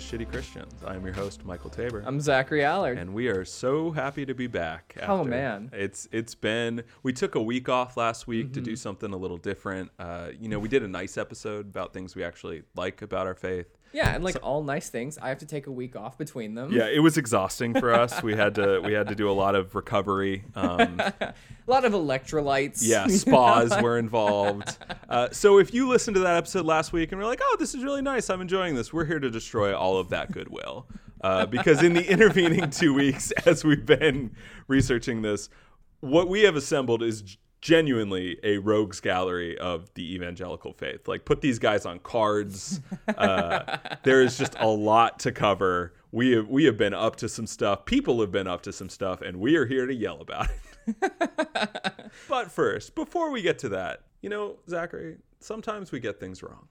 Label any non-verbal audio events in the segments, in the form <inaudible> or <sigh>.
to Shitty Christians. I am your host, Michael Tabor. I'm Zachary Allard. and we are so happy to be back. Oh, man. it's it's been we took a week off last week to Mm-hmm. do something a little different. Uh, you know, we did a nice episode about things we actually like about our faith. Yeah, and like all nice things, I have to take a week off between them. Yeah, it was exhausting for us. we had to we had to do a lot of recovery. Um, <laughs> A lot of electrolytes. yeah, <laughs> spas were involved. Uh, so if you listened to that episode last week and were like, "Oh, this is really nice. I'm enjoying this," we're here to destroy all of that goodwill. Uh, because in the <laughs> intervening two weeks, as we've been researching this, what we have assembled is genuinely a rogues gallery of the evangelical faith. Like, put these guys on cards. Uh, <laughs> there is just a lot to cover. We have we have been up to some stuff. People have been up to some stuff, and we are here to yell about it. <laughs> But first, before we get to that, you know, Zachary, sometimes we get things wrong.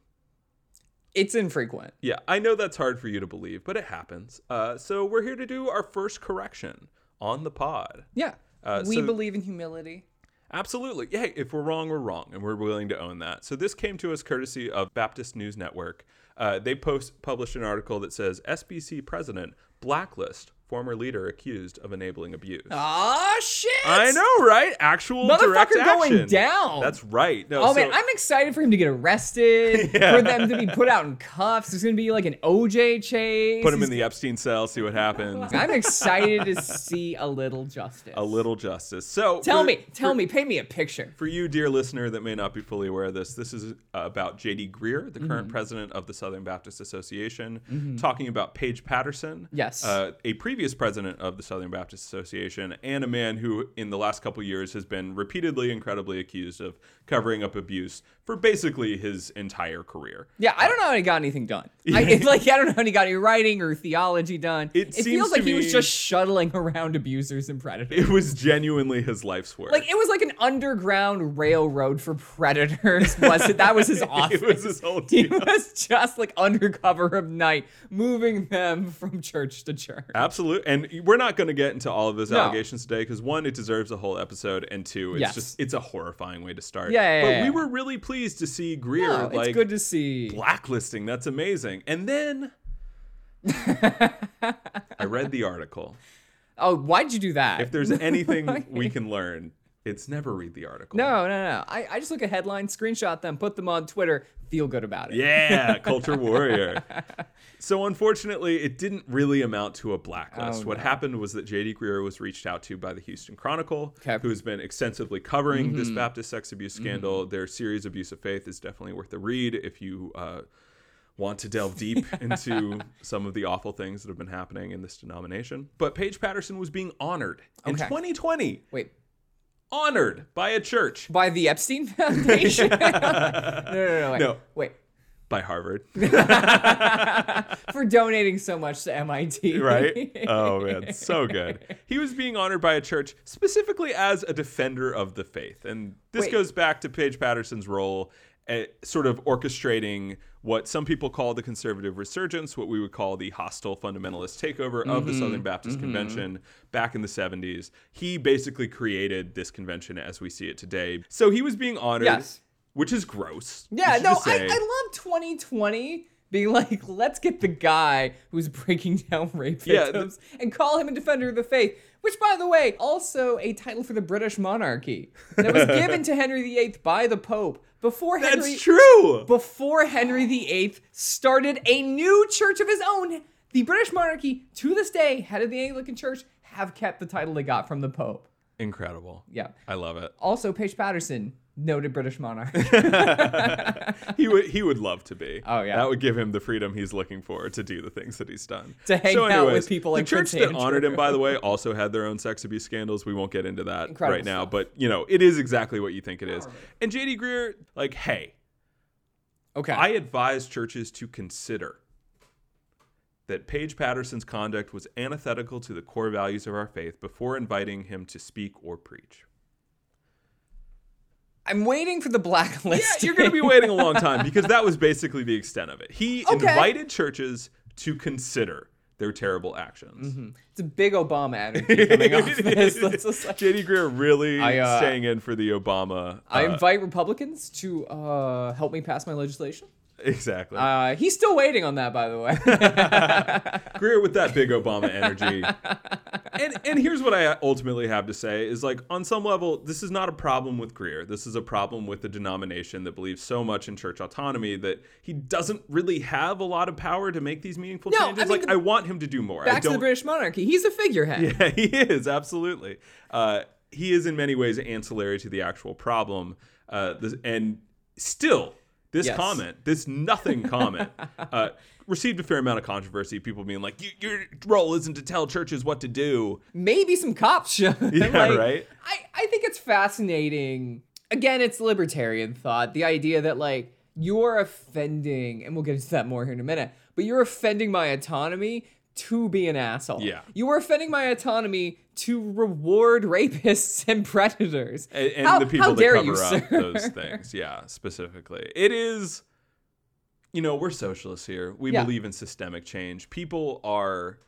It's infrequent. Yeah, I know that's hard for you to believe, but it happens. Uh, so we're here to do our first correction on the pod. Yeah. Uh, we so- believe in humility. Absolutely. Yeah, if we're wrong, we're wrong, and we're willing to own that. So this came to us courtesy of Baptist News Network. Uh, they post published an article that says SBC president blacklist former leader accused of enabling abuse. Ah, shit. I know, right? Actual direct Motherfucker going down. That's right. No, Oh so- man, I'm excited for him to get arrested, <laughs> Yeah. for them to be put out in cuffs. There's gonna be like an OJ chase. put him in the Epstein cell, see what happens. <laughs> I'm excited to see a little justice. a little justice. So Tell for- me, tell for- me, paint me a picture. For you, dear listener, that may not be fully aware of this, this is uh, about J.D. Greear, the Mm-hmm. current president of the Southern Baptist Association, talking about Paige Patterson, Yes. uh, a previous president of the Southern Baptist Association, and a man who, in the last couple years, has been repeatedly, incredibly accused of covering up abuse for basically his entire career. Yeah, I don't know how he got anything done. <laughs> I, it's like I don't know how he got any writing or theology done. It It, feels like he was just shuttling around abusers and predators. It was genuinely his life's work. like it was like an underground railroad for predators. Was it? That was his office. <laughs> it was his whole <laughs> he was just like undercover of night, moving them from church to church. Absolutely. And we're not going to get into all of those No. allegations today because one, it deserves a whole episode, and two, it's Yes. just it's a horrifying way to start. Yeah, yeah, But yeah, we yeah. were really pleased to see Greear No, it's like good to see. blacklisting. That's amazing. And then <laughs> I read the article. Oh, why'd you do that? If there's anything <laughs> we can learn, it's never read the article. no, no, no. I, I just look at headlines, screenshot them, put them on Twitter, feel good about it. Yeah, <laughs> culture warrior. So unfortunately, it didn't really amount to a blacklist. Oh, what no. happened was that JD Greear was reached out to by the Houston Chronicle, Okay. Mm-hmm. who has been extensively covering this Baptist sex abuse scandal. Their series Abuse of Faith is definitely worth a read if you uh, want to delve deep <laughs> into some of the awful things that have been happening in this denomination. But Paige Patterson was being honored in 2020, Wait, honored by a church. by the Epstein Foundation? <laughs> <laughs> no, no, no, wait. No. Wait. By Harvard. <laughs> For donating so much to MIT. right? Oh man, so good. He was being honored by a church specifically as a defender of the faith, and this Wait. goes back to Paige Patterson's role sort of orchestrating what some people call the conservative resurgence, what we would call the hostile fundamentalist takeover of the Mm-hmm. Southern Baptist Convention back in the 70s. He basically created this convention as we see it today. So he was being honored, Yes. which is gross. Yeah, no, I. I love 2020 being like, let's get the guy who's breaking down rape Yeah, the- victims and call him a defender of the faith. Which, by the way, also a title for the British monarchy that was <laughs> given to Henry VIII by the Pope before Henry That's true. before Henry VIII started a new church of his own. The British monarchy, to this day, head of the Anglican Church, have kept the title they got from the Pope. Incredible. Yeah. I love it. Also, Paige Patterson, noted British monarch. <laughs> he would he would love to be. Oh, yeah. that would give him the freedom he's looking for to do the things that he's done. To hang out with people like the church Prince that honored him, by the way, <laughs> also had their own sex abuse scandals. We won't get into that Incredible right now, stuff. but you know it is exactly what you think it is. And JD Greear, like, hey, Okay. I advise churches to consider that Paige Patterson's conduct was antithetical to the core values of our faith before inviting him to speak or preach. I'm waiting for the blacklist. Yeah, you're going to be waiting a long time because that was basically the extent of it. He <laughs> Okay. invited churches to consider their terrible actions. It's a big Obama energy coming off <laughs> this. Like- JD Greear really I, uh, staying in for the Obama. I uh, invite Republicans to uh, help me pass my legislation. Exactly. Uh, he's still waiting on that, by the way. <laughs> Greear with that big Obama <laughs> energy. And and here's what I ultimately have to say is like on some level this is not a problem with Greear. This is a problem with the denomination that believes so much in church autonomy that he doesn't really have a lot of power to make these meaningful No, I changes. mean, like the- I want him to do more. Back to the British monarchy. He's a figurehead. Yeah, <laughs> he is absolutely. Uh, he is in many ways ancillary to the actual problem, uh, this, and still, this Yes. comment, this nothing comment, <laughs> uh, received a fair amount of controversy. People being like, "Your role isn't to tell churches what to do." maybe some cops should. <laughs> Yeah, <laughs> Like, right. I, I think it's fascinating. Again, it's libertarian thought. The idea that like you're offending, and we'll get into that more here in a minute, but you're offending my autonomy to be an asshole. Yeah. You are offending my autonomy to reward rapists <laughs> and predators. And, and How- the people that dare cover you, up sir? those things, yeah, specifically, it is. You know, we're socialists here. We Yeah. believe in systemic change. People are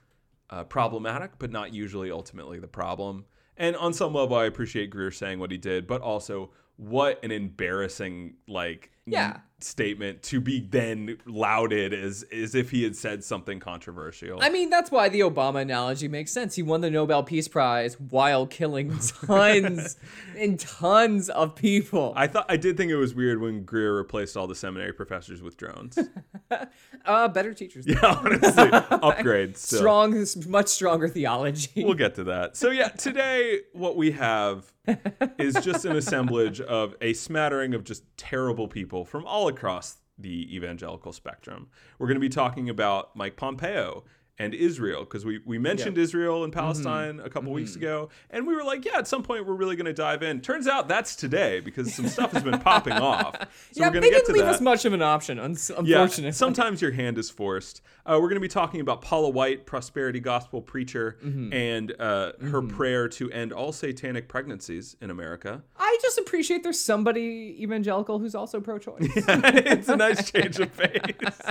uh, problematic, but not usually ultimately the problem. And on some level, I appreciate Greear saying what he did, but also what an embarrassing like Yeah. statement to be then lauded as as if he had said something controversial. I mean, that's why the Obama analogy makes sense. He won the Nobel Peace Prize while killing <laughs> tons and tons of people. I thought I did think it was weird when Greear replaced all the seminary professors with drones. <laughs> Uh, better teachers. yeah, honestly, upgrade. <laughs> Still. Strong, much stronger theology. We'll get to that. So yeah, today what we have is just an assemblage of a smattering of just terrible people from all across the evangelical spectrum. We're going to be talking about Mike Pompeo and Israel because we, we mentioned Israel and Palestine a couple weeks ago and we were like yeah at some point we're really going to dive in turns out that's today because some stuff has been popping <laughs> off so yeah, we're going they to get didn't to leave that us much of an option, un- yeah, unfortunately. sometimes your hand is forced. Uh, we're going to be talking about Paula White, prosperity gospel preacher, Mm-hmm. and uh, her prayer to end all satanic pregnancies in America. I just appreciate there's somebody evangelical who's also pro-choice. <laughs> it's a nice <laughs> change of pace,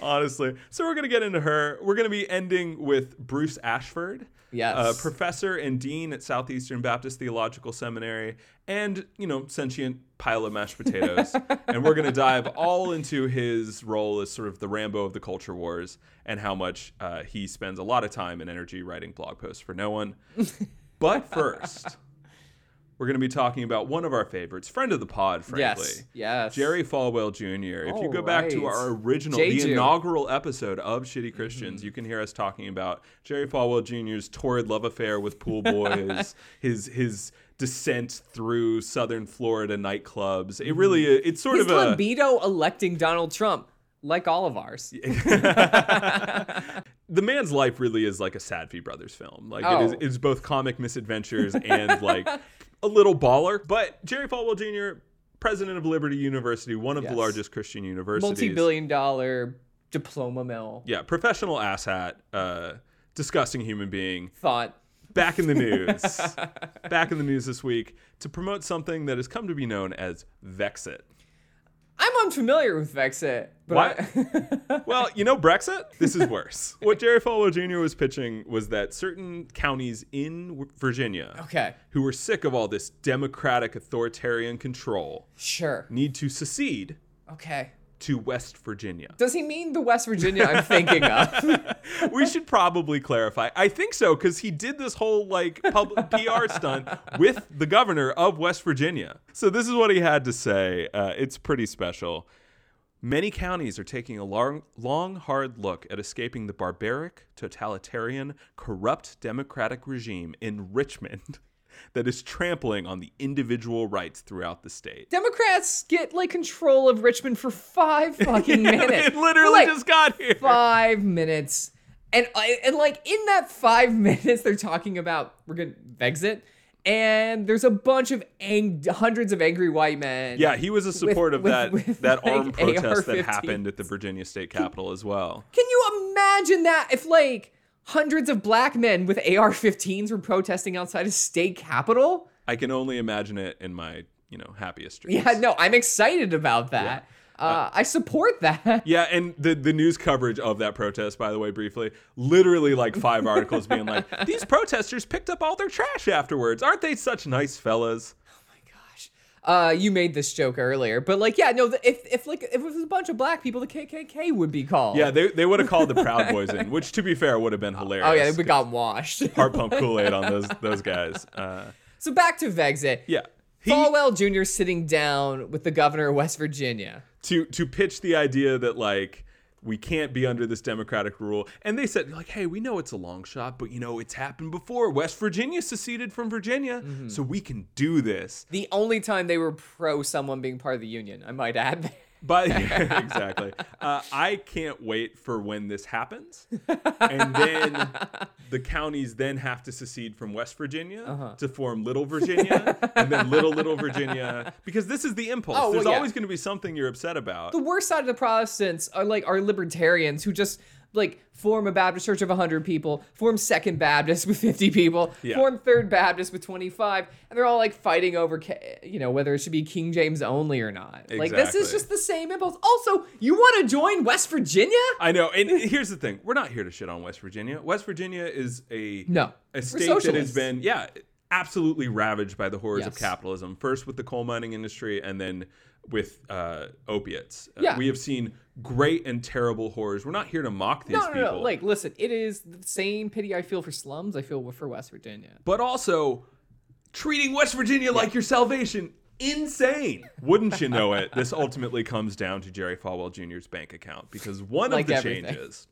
honestly. So we're going to get into her. We're going to be ending with Bruce Ashford. Yes. Professor and dean at Southeastern Baptist Theological Seminary, and you know, sentient pile of mashed potatoes. <laughs> and we're gonna dive all into his role as sort of the Rambo of the culture wars, and how much uh, he spends a lot of time and energy writing blog posts for no one. <laughs> but first, we're gonna be talking about one of our favorites, friend of the pod, frankly. yes, yes. Jerry Falwell Jr. If you All go back to our original, J.Ju. the inaugural episode of Shitty Mm-hmm. Christians, you can hear us talking about Jerry Falwell Jr.'s torrid love affair with pool boys, <laughs> his his descent through Southern Florida nightclubs. It really, it's sort His of a libido electing Donald Trump, like all of ours. <laughs> the man's life really is like a Safdie Brothers film. Like Oh. is, it's both comic misadventures and like <laughs> a little baller. But Jerry Falwell Jr., president of Liberty University, one of the largest Christian universities, Multi-billion dollar diploma mill. Yeah, professional asshat, uh, disgusting human being. Thought. Back in the news. <laughs> back in the news this week to promote something that has come to be known as Vexit. I'm unfamiliar with Brexit. but What? I- <laughs> Well, you know Brexit? This is worse. <laughs> what Jerry Falwell Jr. was pitching was that certain counties in Virginia okay, who were sick of all this democratic authoritarian control sure. need to secede Okay. To West Virginia. Does he mean the West Virginia I'm thinking of? <laughs> we should probably clarify. I think so because he did this whole like public <laughs> PR stunt with the governor of West Virginia. So this is what he had to say. Uh, it's pretty special. Many counties are taking a long, long, hard look at escaping the barbaric, totalitarian, corrupt democratic regime in Richmond <laughs> that is trampling on the individual rights throughout the state. Democrats get like control of Richmond for five <laughs> fucking minutes. it literally like, just got here. five minutes. And and like in that five <laughs> minutes, they're talking about we're gonna exit and there's a bunch of ang- hundreds of angry white men. Yeah, he was a support of that with, that like, armed protest that AR-15s. happened at the Virginia State Capitol as well. Can you imagine that if like hundreds of black men with AR-15s were protesting outside a state capitol? I can only imagine it in my, you know, happiest dreams. Yeah, no, I'm excited about that. Uh, I support that. <laughs> Yeah, and the the news coverage of that protest, by the way, briefly, literally like five <laughs> articles being like, these protesters picked up all their trash afterwards. Aren't they such nice fellas? Uh, you made this joke earlier, but like, yeah, no. If if like if it was a bunch of black people, the KKK would be called. Yeah, they, they would have called the <laughs> Proud Boys in, which to be fair would have been hilarious. Oh yeah, we got washed. <laughs> heart pump Kool Aid on those <laughs> those guys. Uh, so back to Vexit. yeah, he, Falwell Jr. sitting down with the governor of West Virginia. to to pitch the idea that like we can't be under this democratic rule and they said like hey we know it's a long shot but you know it's happened before west virginia seceded from virginia Mm-hmm. so we can do this The only time they were pro someone being part of the union, I might add. <laughs> but yeah, <laughs> <laughs> exactly uh, i can't wait for when this happens and then <laughs> the counties then have to secede from west virginia Uh-huh. to form little virginia and then little little virginia because this is the impulse Oh, well, there's yeah. always going to be something you're upset about the worst side of the Protestants are like are libertarians who just like form a Baptist church of 100 people, form Second Baptist with 50 people, Yeah. form Third Baptist with 25, and they're all like fighting over, you know, whether it should be King James only or not. Like this is just the same impulse. Also, you want to join West Virginia? I know, and <laughs> here's the thing: we're not here to shit on West Virginia. West Virginia is a No. a state that has been yeah absolutely ravaged by the horrors of capitalism. First with the coal mining industry, and then with uh, opiates. Uh, Yeah. we have seen great and terrible horrors. We're not here to mock these No, no, people, no. Like, listen, it is the same pity I feel for slums I feel for West Virginia. but also treating West Virginia like your salvation. Insane. Wouldn't you know it? This ultimately comes down to Jerry Falwell Jr.'s bank account because one Like of the everything. changes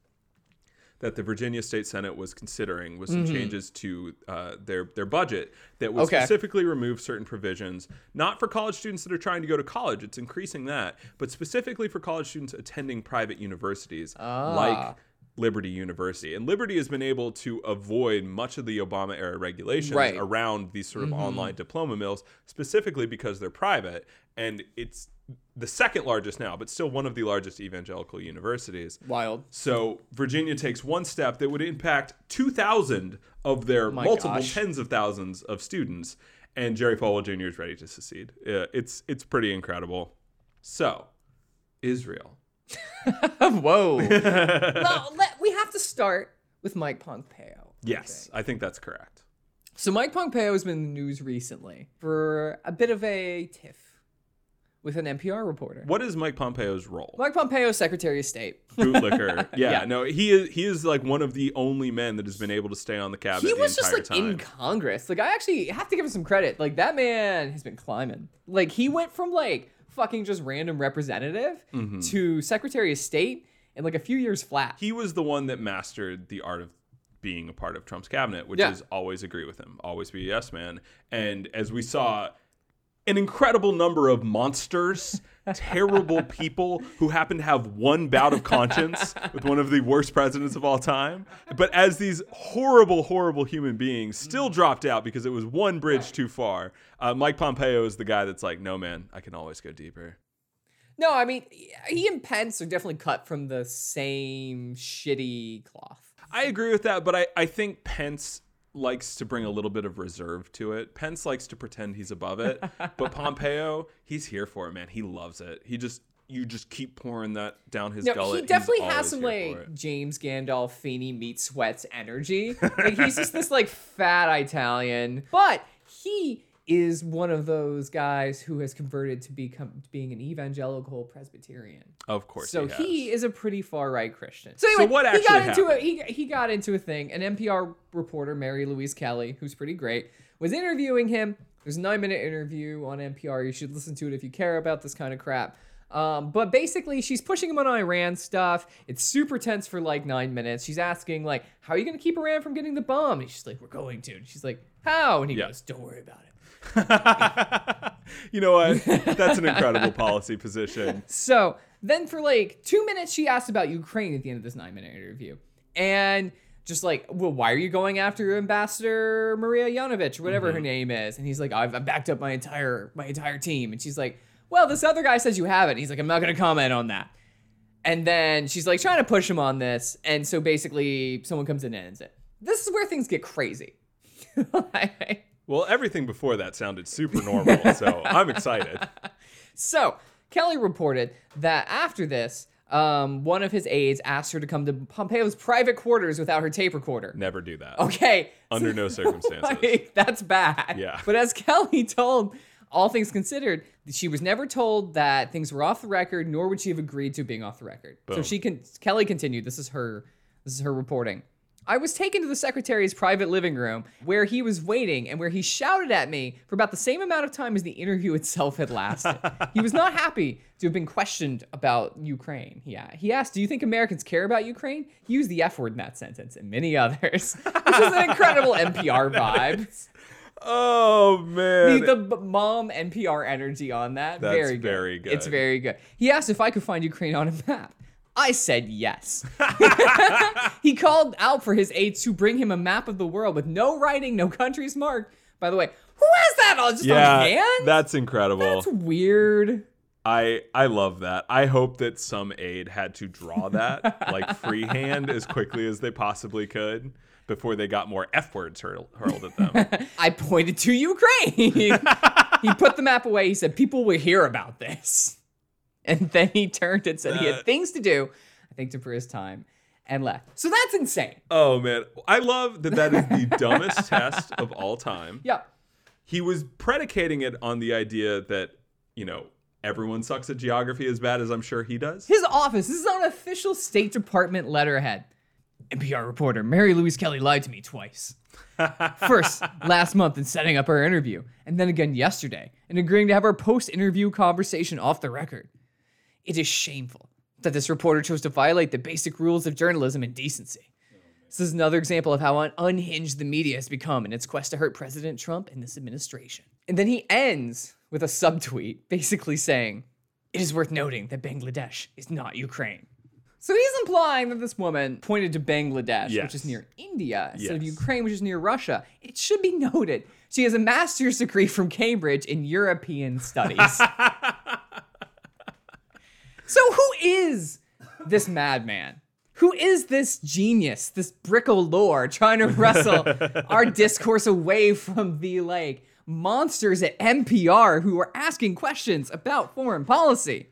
that the Virginia State Senate was considering was some changes to uh, their their budget that would Mm-hmm. Okay. specifically remove certain provisions, not for college students that are trying to go to college. It's increasing that, but specifically for college students attending private universities Ah. like Liberty University. And Liberty has been able to avoid much of the Obama era regulations Right. Mm-hmm. around these sort of online diploma mills, specifically because they're private. And it's the second largest now, but still one of the largest evangelical universities. Wild. So Virginia takes one step that would impact 2,000 of their my multiple gosh. tens of thousands of students, and Jerry Falwell Jr. is ready to secede. Uh, it's it's pretty incredible. So, Israel. <laughs> Whoa. <laughs> well, let, we have to start with Mike Pompeo. Yes, I think that's correct. So Mike Pompeo has been in the news recently for a bit of a tiff with an NPR reporter. What is Mike Pompeo's role? Mike Pompeo, Secretary of State. Bootlicker. <laughs> Yeah, Yeah. no, he is he is like one of the only men that has been able to stay on the cabinet. He was just like time. in Congress. Like I actually have to give him some credit. Like that man has been climbing. Like he went from like fucking just random representative Mm-hmm. to Secretary of State in like a few years flat. he was the one that mastered the art of being a part of Trump's cabinet, which Yeah. is always agree with him, always be a yes man. And as we saw, an incredible number of monsters, terrible people who happen to have one bout of conscience with one of the worst presidents of all time. But as these horrible, horrible human beings still dropped out because it was one bridge too far, uh, Mike Pompeo is the guy that's like, no, man, I can always go deeper. No, I mean he and Pence are definitely cut from the same shitty cloth. I agree with that, but I, I think Pence likes to bring a little bit of reserve to it. Pence likes to pretend he's above it, <laughs> but Pompeo, he's here for it, man. He loves it. He just you just keep pouring that down his No, gullet. he definitely has some like. James Gandolfini meet sweats energy. <laughs> Like he's just this like fat Italian, but he is one of those guys who has converted to become to being an evangelical Presbyterian. Of course. So he, he, is a pretty far right Christian. So anyway, what he got actually into a he, he got into a thing. An NPR reporter, Mary Louise Kelly, who's pretty great, was interviewing him. There's a nine minute interview on NPR. You should listen to it if you care about this kind of crap. Um, but basically, she's pushing him on Iran stuff. It's super tense for like nine minutes. She's asking like, "How are you gonna keep Iran from getting the bomb?" And she's like, "We're going to." And she's like, "How?" And he Yeah. goes, "Don't worry about it." <laughs> you know what? That's an incredible <laughs> policy position. So then for like two minutes, she asked about Ukraine at the end of this nine minute interview. And just like, well, why are you going after Ambassador Maria Yanovich or whatever her mm-hmm. name is? And he's like, I've, I've backed up my entire my entire team. And she's like, well, this other guy says you haven't. And he's like, I'm not gonna comment on that. And then she's like trying to push him on this. And so basically someone comes in and ends it. This is where things get crazy. <laughs> Well, everything before that sounded super normal, so I'm excited. <laughs> So Kelly reported that after this, um, one of his aides asked her to come to Pompeo's private quarters without her tape recorder. Never do that. Okay. Under no <laughs> circumstances. Like, that's bad. Yeah. But as Kelly told all things considered, she was never told that things were off the record, nor would she have agreed to being off the record. So she can. Kelly continued. This is her. This is her reporting. I was taken to the secretary's private living room where he was waiting and where he shouted at me for about the same amount of time as the interview <laughs> itself had lasted. he was not happy to have been questioned about Ukraine. Yeah, uh, he asked, "Do you think Americans care about Ukraine?" He used the F word in that sentence and many <laughs> others, which is an incredible NPR vibe. Oh man. The, the mom NPR energy on that. That's very good. very good. It's very good. He asked if I could find Ukraine on a map. I said yes. <laughs> he called out for his aides to bring him a map of the world with no writing, no countries marked. By the way, who has that all just yeah, on hand? that's incredible. That's weird. I I love that. I hope that some aide had to draw that like <laughs> freehand as quickly as they possibly could before they got more f words hurled, hurled at them. <laughs> I pointed to Ukraine. he put the map away. He said, People will hear about this. And then he turned and said he had things to do. I thanked him for his time and left. So that's insane. oh man, I love that. That is the <laughs> dumbest test of all time. Yeah. He was predicating it on the idea that you know everyone sucks at geography as bad as I'm sure he does. His office this is on official State Department letterhead. NPR reporter Mary Louise Kelly lied to me twice. <laughs> First, last month in setting up our interview, and then again yesterday in agreeing to have our post interview conversation off the record. It is shameful that this reporter chose to violate the basic rules of journalism and decency. This is another example of how un- unhinged the media has become in its quest to hurt President Trump and this administration. And then he ends with a subtweet basically saying, It is worth noting that Bangladesh is not Ukraine. So he's implying that this woman pointed to Bangladesh, which is near India, instead of Ukraine, which is near Russia. It should be noted she has a master's degree from Cambridge in European studies. <laughs> so who is this madman? Who is this genius, this bricoleur trying to wrestle <laughs> our discourse away from the like monsters at NPR who are asking questions about foreign policy?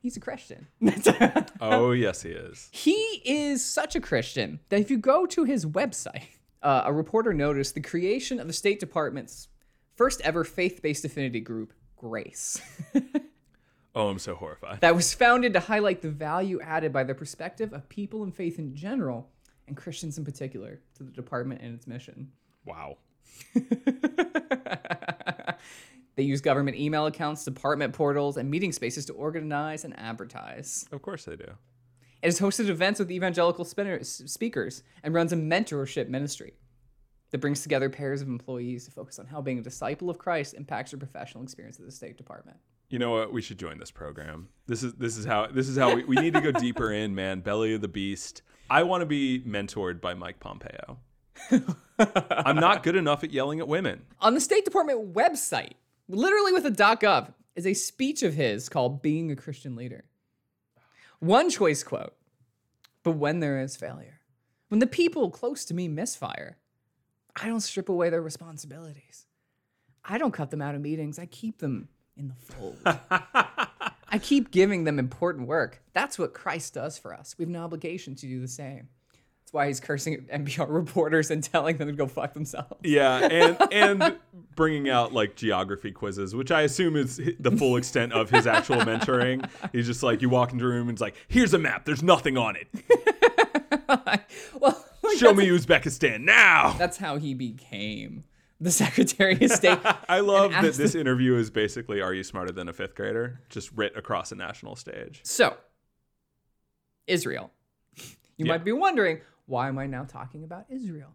He's a Christian. <laughs> Oh yes, he is. He is such a Christian that if you go to his website, uh, a reporter noticed the creation of the State Department's first ever faith based affinity group, Grace, <laughs> Oh, I'm so horrified. that was founded to highlight the value added by the perspective of people and faith in general, and Christians in particular, to the department and its mission. Wow. <laughs> They use government email accounts, department portals, and meeting spaces to organize and advertise. Of course they do. It has hosted events with evangelical spinners, speakers and runs a mentorship ministry that brings together pairs of employees to focus on how being a disciple of Christ impacts your professional experience at the State Department. You know what? We should join this program. This is this is how this is how we, we need to go <laughs> deeper in, man. Belly of the beast. I want to be mentored by Mike Pompeo. <laughs> I'm not good enough at yelling at women. On the State Department website, literally with a .gov, is a speech of his called "Being a Christian Leader." One choice quote: "But when there is failure, when the people close to me misfire, I don't strip away their responsibilities. I don't cut them out of meetings. I keep them in the fold. <laughs> I keep giving them important work. That's what Christ does for us. We have an obligation to do the same. That's why he's cursing <laughs> NPR reporters and telling them to go fuck themselves. Yeah, and <laughs> and bringing out like geography quizzes, which I assume is the full extent of his actual mentoring. He's just like you walk into a room and it's like, here's a map. There's nothing on it. well, like, Show me Uzbekistan now. that's how he became the <laughs> Secretary of State. <laughs> I love that this interview is basically "Are you smarter than a fifth grader?" just writ across a national stage. So, Israel. You Yeah. might be wondering, why am I now talking about Israel?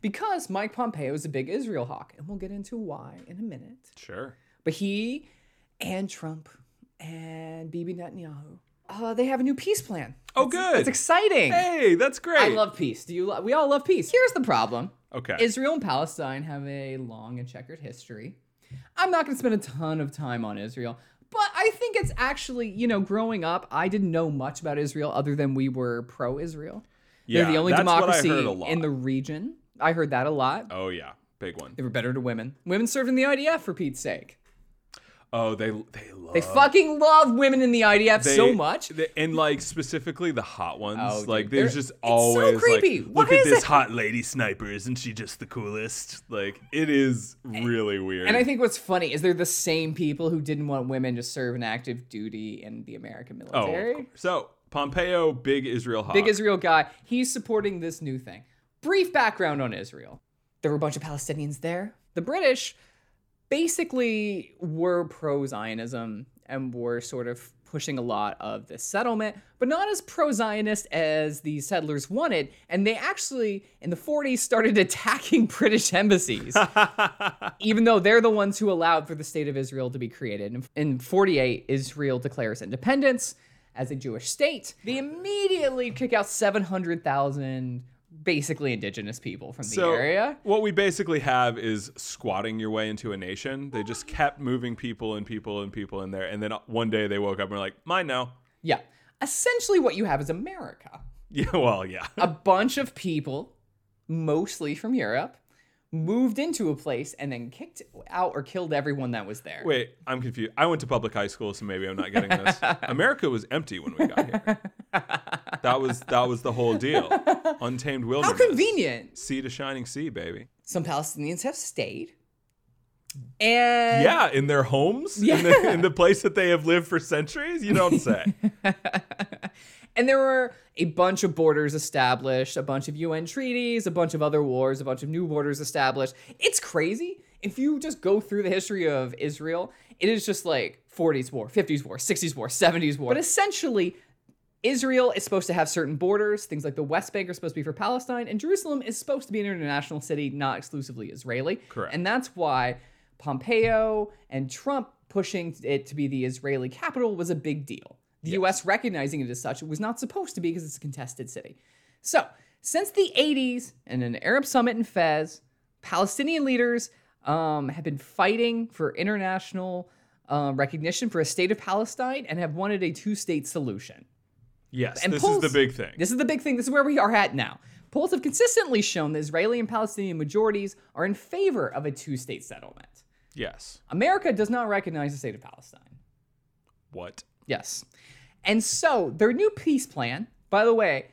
Because Mike Pompeo is a big Israel hawk, and we'll get into why in a minute. Sure. But he and Trump and Bibi Netanyahu, uh, they have a new peace plan. Oh, That's- good. It's exciting. Hey, that's great. I love peace. Do you? Lo- we all love peace. Here's the problem: Okay. Israel and Palestine have a long and checkered history. I'm not going to spend a ton of time on Israel, but I think it's actually, you know, growing up, I didn't know much about Israel other than we were pro-Israel. yeah, They're the only that's what I democracy heard a lot. in the region. I heard that a lot. Oh yeah, big one. They were better to women. Women served in the IDF for Pete's sake. Oh, they they love They fucking love women in the IDF they- so much. they- and like specifically the hot ones. Oh, like dude, there's they're- just it's so creepy. like, look at is this it- hot lady sniper. Isn't she just the coolest? Like it is really weird. And I think what's funny is they're the same people who didn't want women to serve an active duty in the American oh, military. course. so Pompeo, big Israel hawk. Big Israel guy. He's supporting this new thing. Brief background on Israel. There were a bunch of Palestinians there. The British basically were pro Zionism and were sort of pushing a lot of this settlement, but not as pro Zionist as the settlers wanted. And they actually, in the 40s, started <laughs> attacking British embassies, <laughs> even though they're the ones who allowed for the state of Israel to be created. In- In 48, Israel declares independence as a Jewish state. They immediately kick out 700,000 basically indigenous people from the so area. what we basically have is squatting your way into a nation. They just kept moving people and people and people in there, and then one day they woke up and were like, "Mine now." Yeah. Essentially, what you have is America. <laughs> Yeah, well, yeah. A bunch of people, mostly from Europe, moved into a place and then kicked out or killed everyone that was there. Wait, I'm confused. I went to public high school, so maybe I'm not getting this. <laughs> America was empty when we got here. That was that was the whole deal. <laughs> Untamed wilderness. How convenient. Sea to shining sea, baby. Some Palestinians have stayed. And Yeah, in their homes, in, the, in the <laughs> place that they have lived for centuries. You don't say. And there were a bunch of borders established, a bunch of UN treaties, a bunch of other wars, a bunch of new borders established. It's crazy. If you just go through the history of Israel, it is just like 40s war, 50s war, 60s war, 70s war. But essentially, Israel is supposed to have certain borders. Things like the West Bank are supposed to be for Palestine, and Jerusalem is supposed to be an international city, not exclusively Israeli. Correct. And that's why Pompeo and Trump pushing it to be the Israeli capital was a big deal. The US recognizing it as such, it was not supposed to be because it's a contested city. So, since the 80s and an Arab summit in Fez, Palestinian leaders um, have been fighting for international uh, recognition for a state of Palestine and have wanted a two state solution. Yes, And this polls- is the big thing. This is the big thing. This is where we are at now. Polls have consistently shown that Israeli and Palestinian majorities are in favor of a two state settlement. yes. America does not recognize the state of Palestine. What? Yes. And so their new peace plan, by the way,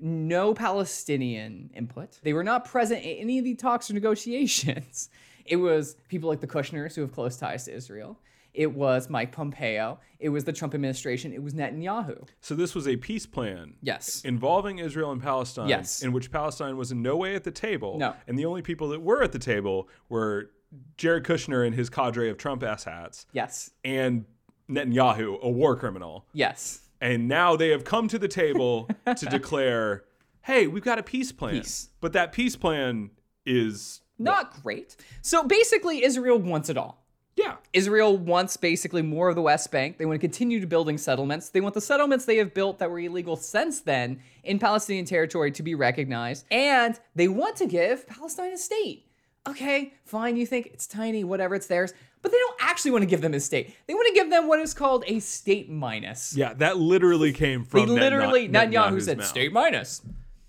no Palestinian input. They were not present in any of the talks or negotiations. <laughs> It was people like the Kushners who have close ties to Israel. It was Mike Pompeo. It was the Trump administration. It was Netanyahu. So this was a peace plan. Yes. Involving Israel and Palestine, Yes. in which Palestine was in no way at the table. No. And the only people that were at the table were Jared Kushner and his cadre of Trump ass hats, Yes. and Netanyahu, a war criminal. Yes. And now they have come to the table to <laughs> declare, hey, we've got a peace plan. Peace. But that peace plan is Not great. So basically, Israel wants it all. yeah. Israel wants basically more of the West Bank. They want to continue to building settlements. They want the settlements they have built that were illegal since then in Palestinian territory to be recognized. And they want to give Palestine a state. Okay, fine, you think it's tiny, whatever, it's theirs. But they don't actually want to give them a state. They want to give them what is called a state minus. Yeah, that literally came from They literally, Netanyahu- Netanyahu said mouth. state minus.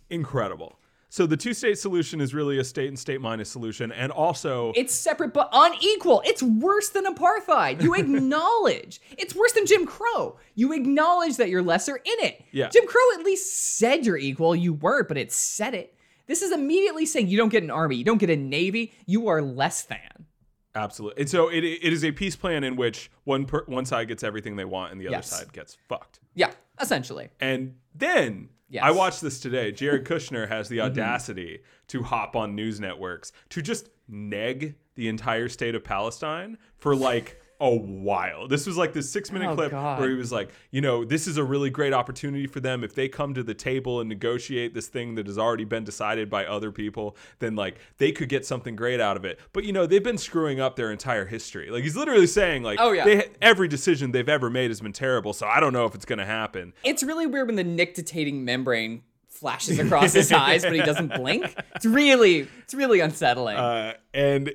Incredible. So the two-state solution is really a state and state minus solution, and also It's separate but unequal. It's worse than apartheid. You <laughs> acknowledge. it's worse than Jim Crow. You acknowledge that you're lesser in it. Yeah. Jim Crow at least said you're equal. You weren't, but it said it. This is immediately saying you don't get an army, you don't get a navy, you are less than. Absolutely. And so it, it is a peace plan in which one per, one side gets everything they want and the other Yes. side gets fucked. Yeah, essentially. And then Yes. Mm-hmm. I watched this today. Jared <laughs> Kushner has the audacity to hop on news networks to just neg the entire state of Palestine for like a while. This was like this six minute Oh, clip God. where he was like, you know, this is a really great opportunity for them. If they come to the table and negotiate this thing that has already been decided by other people, then like they could get something great out of it. But you know, they've been screwing up their entire history. Like he's literally saying, like, Oh, yeah. they, every decision they've ever made has been terrible. So I don't know if it's going to happen. It's really weird when the nictitating membrane flashes across his <laughs> eyes, but he doesn't blink. It's really, it's really unsettling. Uh, and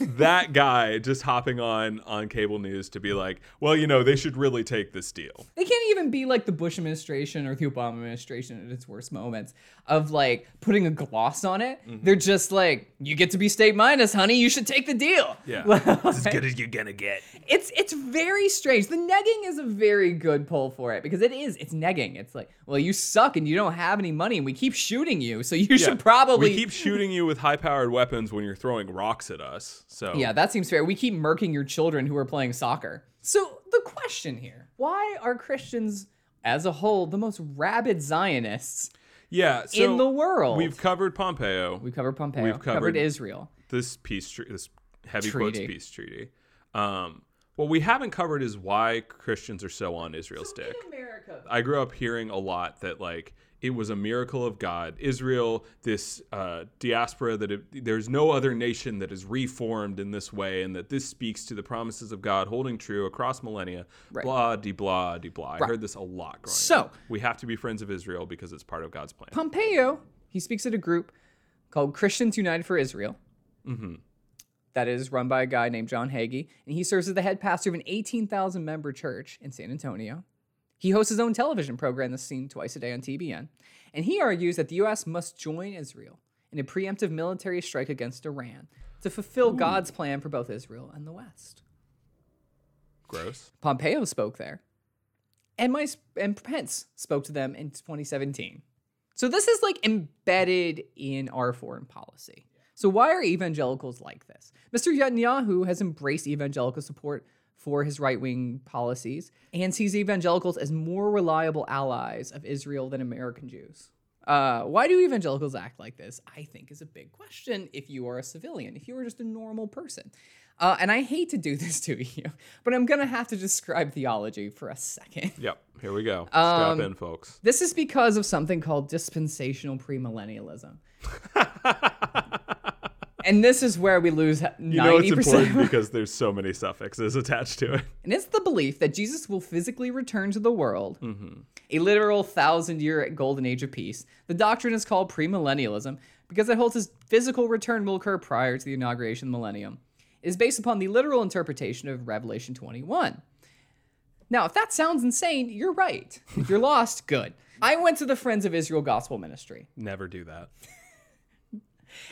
that guy just hopping on on cable news to be like, well, you know, they should really take this deal. They can't even be like the Bush administration or the Obama administration at its worst moments of like putting a gloss on it. Mm-hmm. They're just like, you get to be state minus, honey. You should take the deal. Yeah. <laughs> as good as you're gonna get. It's it's very strange. The negging is a very good pull for it because it is. It's negging. It's like, well, you suck and you don't have any money, and we keep shooting you, so you Yeah. should probably We keep shooting you with high powered weapons when you're throwing rocks at us. So Yeah, that seems fair. We keep murking your children who are playing soccer. So the question here: Why are Christians, as a whole, the most rabid Zionists yeah. So in the world? We've covered Pompeo. we covered Pompeo. we've covered, covered- Israel. this peace treaty, this heavy quotes peace treaty. Um, what we haven't covered is why Christians are so on Israel's dick. America. I grew up hearing a lot that like it was a miracle of God. Israel, this uh, diaspora, that it, there's no other nation that is reformed in this way, and that this speaks to the promises of God holding true across millennia. Right. Blah de blah de blah. I heard this a lot growing So- up. We have to be friends of Israel because it's part of God's plan. Pompeo, he speaks at a group called Christians United for Israel. Mm-hmm. That is run by a guy named John Hagee, and he serves as the head pastor of an 18,000 member church in San Antonio. He hosts his own television program that's seen twice a day on TBN, and he argues that the U.S. must join Israel in a preemptive military strike against Iran to fulfill God's plan for both Israel and the West. Gross. Pompeo spoke there, and my and Pence spoke to them in 2017. So this is like embedded in our foreign policy. So why are evangelicals like this? Mr. Netanyahu has embraced evangelical support for his right-wing policies and sees evangelicals as more reliable allies of Israel than American Jews. Uh, why do evangelicals act like this? I think is a big question. If you are a civilian, if you are just a normal person, uh, and I hate to do <laughs> this to you, but I'm gonna have to describe theology for a second. Yep. Here we go. <laughs> Um, Strap in, folks. This is because of something called dispensational premillennialism. <laughs> and this is where we lose 90%. You know it's important because there's so many suffixes attached to it. And it's the belief that Jesus will physically return to the world, Mm-hmm. a literal thousand year golden age of peace. The doctrine is called premillennialism because it holds his physical return will occur prior to the inauguration of the millennium. It is based upon the literal interpretation of Revelation 21. Now, if that sounds insane, you're right. If you're lost, good. <laughs> I went to the Friends of Israel Gospel Ministry. Never do that.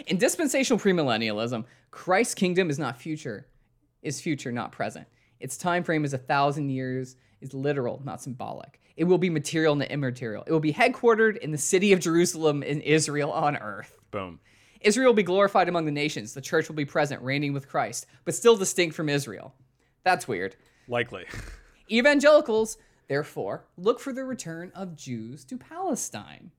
In dispensational premillennialism, Christ's kingdom is not future, is future, not present. Its time frame is a thousand years, is literal, not symbolic. It will be material, not immaterial. It will be headquartered in the city of Jerusalem in Israel on earth. Boom. Israel will be glorified among the nations. The church will be present, reigning with Christ, but still distinct from Israel. That's weird. Likely. Evangelicals, therefore, look for the return of Jews to Palestine.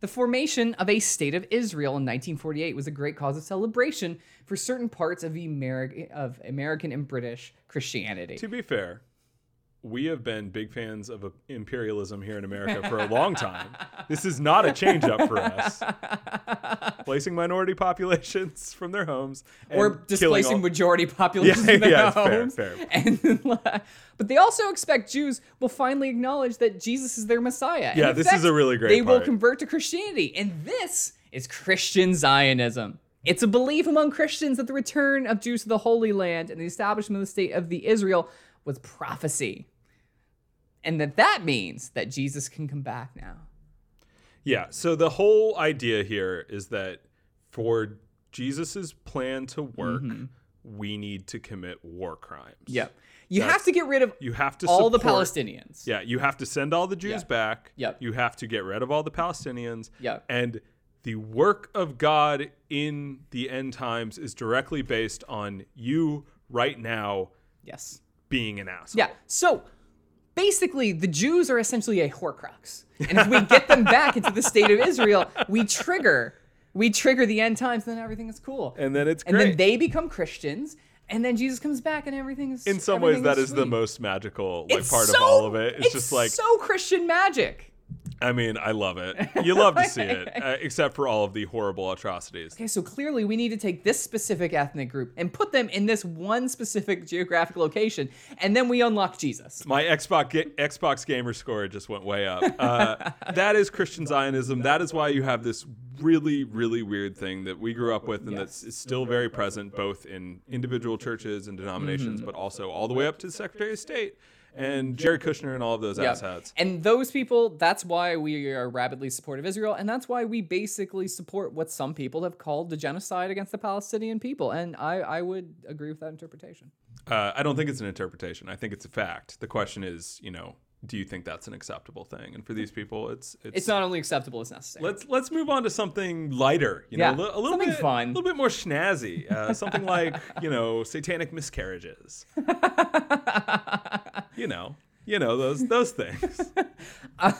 The formation of a state of Israel in 1948 was a great cause of celebration for certain parts of, Ameri- of American and British Christianity. to be fair, we have been big fans of imperialism here in America for a <laughs> long time. This is not a change up for us. <laughs> Placing minority populations <laughs> from their homes or displacing all- majority populations Yeah, in their yeah, fair, homes. fair. And, but they also expect Jews will finally acknowledge that Jesus is their Messiah. And Yeah, this is a really great They will convert to Christianity, and this is Christian Zionism. It's a belief among Christians that the return of Jews to the Holy Land and the establishment of the state of the Israel was prophecy, and that that means that Jesus can come back now. Yeah. So the whole idea here is that for Jesus's plan to work, mm-hmm. we need to commit war crimes. Yep. You have to get rid of You have to all the Palestinians. Yeah, you have to send all the Jews Yeah. back. Yep. You have to get rid of all the Palestinians. Yep. And the work of God in the end times is directly based on you right now Yes. Being an asshole. Yeah. So basically, the Jews are essentially a Horcrux, and if we get them <laughs> back into the state of Israel, we trigger, we trigger the end times, and then everything is cool. And then it's and then they become Christians, and then Jesus comes back, and everything is. in some ways, that is the most magical like part so- of all of it. It's, it's just like so Christian magic. I mean, I love it. <laughs> You love to see it, uh, except for all of the horrible atrocities. Okay, so clearly we need to take this specific ethnic group and put them in this one specific geographic location, and then we unlock Jesus. My Xbox ga- Xbox gamer score just went way up. Uh, <laughs> that is Christian Zionism. That is why you have this really, really weird thing that we grew up with, and that's still very present both in individual churches and denominations, but also all the way up to the Secretary of State and Jared Kushner and all of those Yeah. asshats. And those people, that's why we are rabidly supportive of Israel, and that's why we basically support what some people have called the genocide against the Palestinian people. And I, I would agree with that interpretation. Uh, I don't think it's an interpretation. I think it's a fact. The question is, you know, do you think that's an acceptable thing? And for these people, it's it's, It's not only acceptable, it's necessary. Let's let's move on to something lighter. You Yeah, know, a, li- a little bit fun. a little bit more snazzy. Uh, something like you know, satanic miscarriages. <laughs> you know, you know those those things. <laughs>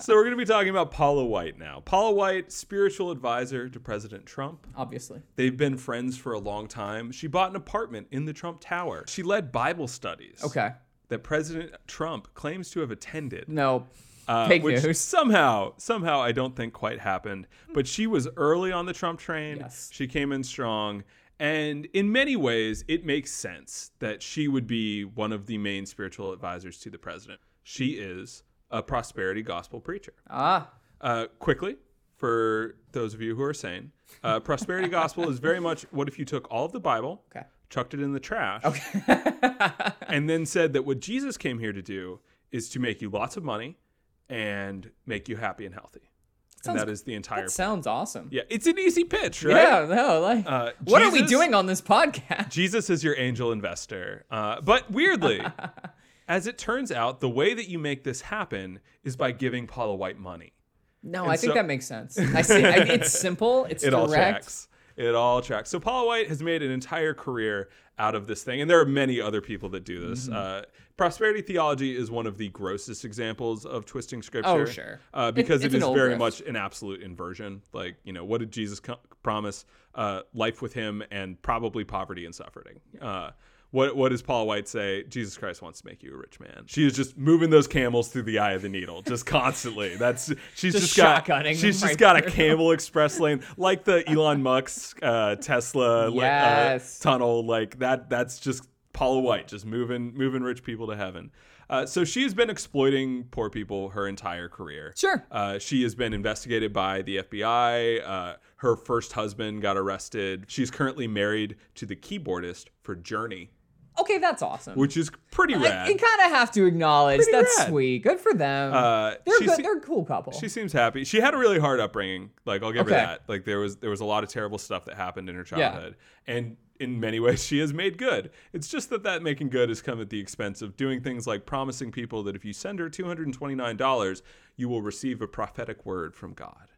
so we're going to be talking about Paula White now. Paula White, spiritual advisor to President Trump. Obviously. They've been friends for a long time. She bought an apartment in the Trump Tower. She led Bible studies Okay. that President Trump claims to have attended. No. Uh, Fake which news. somehow, somehow, I don't think quite happened. But she was early on the Trump train. Yes. She came in strong, and in many ways, it makes sense that she would be one of the main spiritual advisors to the president. She is a prosperity gospel preacher. Ah. Uh, quickly, for those of you who are sane, uh, prosperity gospel is very much what if you took all of the Bible, Okay. chucked it in the trash, <laughs> and then said that what Jesus came here to do is to make you lots of money and make you happy and healthy. Sounds- that is the entire. That sounds awesome. yeah, it's an easy pitch, right? Yeah, no, like, Uh, what are we doing on this podcast? Jesus is your angel investor. Uh, but weirdly, <laughs> as it turns out, the way that you make this happen is by giving Paula White money. No, And I think that makes sense. I see. I, it's simple. It's <laughs> it direct. It all tracks. So Paula White has made an entire career out of this thing, and there are many other people that do this. Mm-hmm. Uh, prosperity theology is one of the grossest examples of twisting scripture. Oh, sure. uh, because it's it is very grift. much an absolute inversion. Like you know, what did Jesus co- promise? Uh, life with Him and probably poverty and suffering. Uh, what what does Paula White say? Jesus Christ wants to make you a rich man. She is just moving those camels through the eye of the needle, just <laughs> constantly. That's she's Just just, got shotgunning she's just right got a. Camel <laughs> Express lane, like the Elon Musk uh, Tesla Yes. uh, tunnel. Like that. That's just Paula White, just moving moving rich people to heaven. Uh, so she has been exploiting poor people her entire career. Sure. Uh, she has been investigated by the FBI. Uh, her first husband got arrested. She's currently married to the keyboardist for Journey, Okay, that's awesome. which is pretty I, rad. you kind of have to acknowledge Pretty that's rad. sweet. Good for them. Uh, they're good. se- they're a cool couple. She seems happy. She had a really hard upbringing. Like I'll give her that. Like there was there was a lot of terrible stuff that happened in her childhood, and in many <laughs> ways she has made good. It's just that that making good has come at the expense of doing things like promising people that if you send her two hundred and twenty nine dollars, you will receive a prophetic word from God.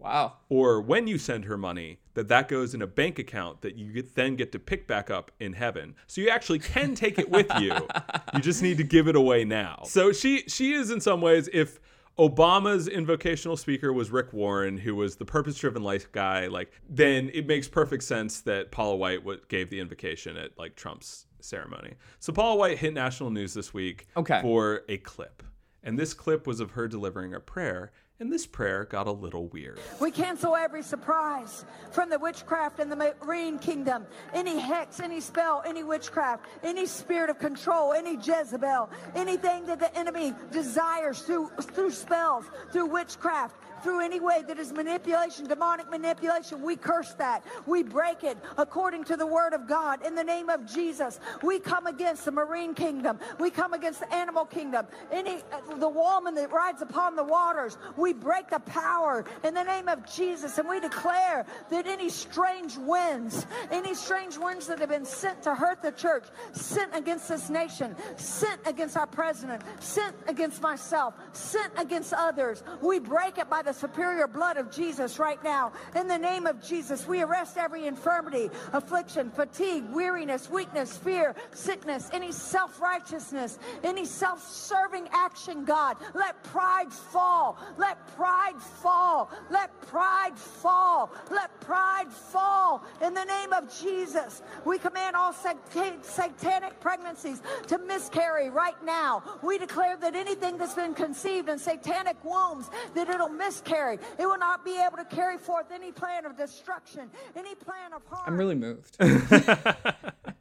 Wow. Or when you send her money, that that goes in a bank account that you then get to pick back up in heaven. So you actually can take it with you. <laughs> you just need to give it away now. So she she is in some ways if Obama's invocational speaker was Rick Warren, who was the purpose-driven life guy, like then it makes perfect sense that Paula White gave the invocation at like Trump's ceremony. So Paula White hit national news this week Okay. for a clip. And this clip was of her delivering a prayer, and this prayer got a little weird. We cancel every surprise from the witchcraft in the marine kingdom. Any hex, any spell, any witchcraft, any spirit of control, any Jezebel, anything that the enemy desires through through spells, through witchcraft, through any way that is manipulation, demonic manipulation, we curse that. We break it according to the word of God. In the name of Jesus, we come against the marine kingdom. We come against the animal kingdom. Any the woman that rides upon the waters, we break the power in the name of Jesus, and we declare that any strange winds, any strange winds that have been sent to hurt the church, sent against this nation, sent against our president, sent against myself, sent against others, we break it by the the superior blood of Jesus right now. In the name of Jesus, we arrest every infirmity, affliction, fatigue, weariness, weakness, fear, sickness, any self righteousness, any self serving action, God. Let pride fall. Let pride fall. Let pride fall. Let pride fall. In the name of Jesus, we command all satan- satanic pregnancies to miscarry right now. We declare that anything that's been conceived in satanic wombs, that it'll miscarry. Carry, it will not be able to carry forth any plan of destruction, any plan of harm. I'm really moved. <laughs> <laughs>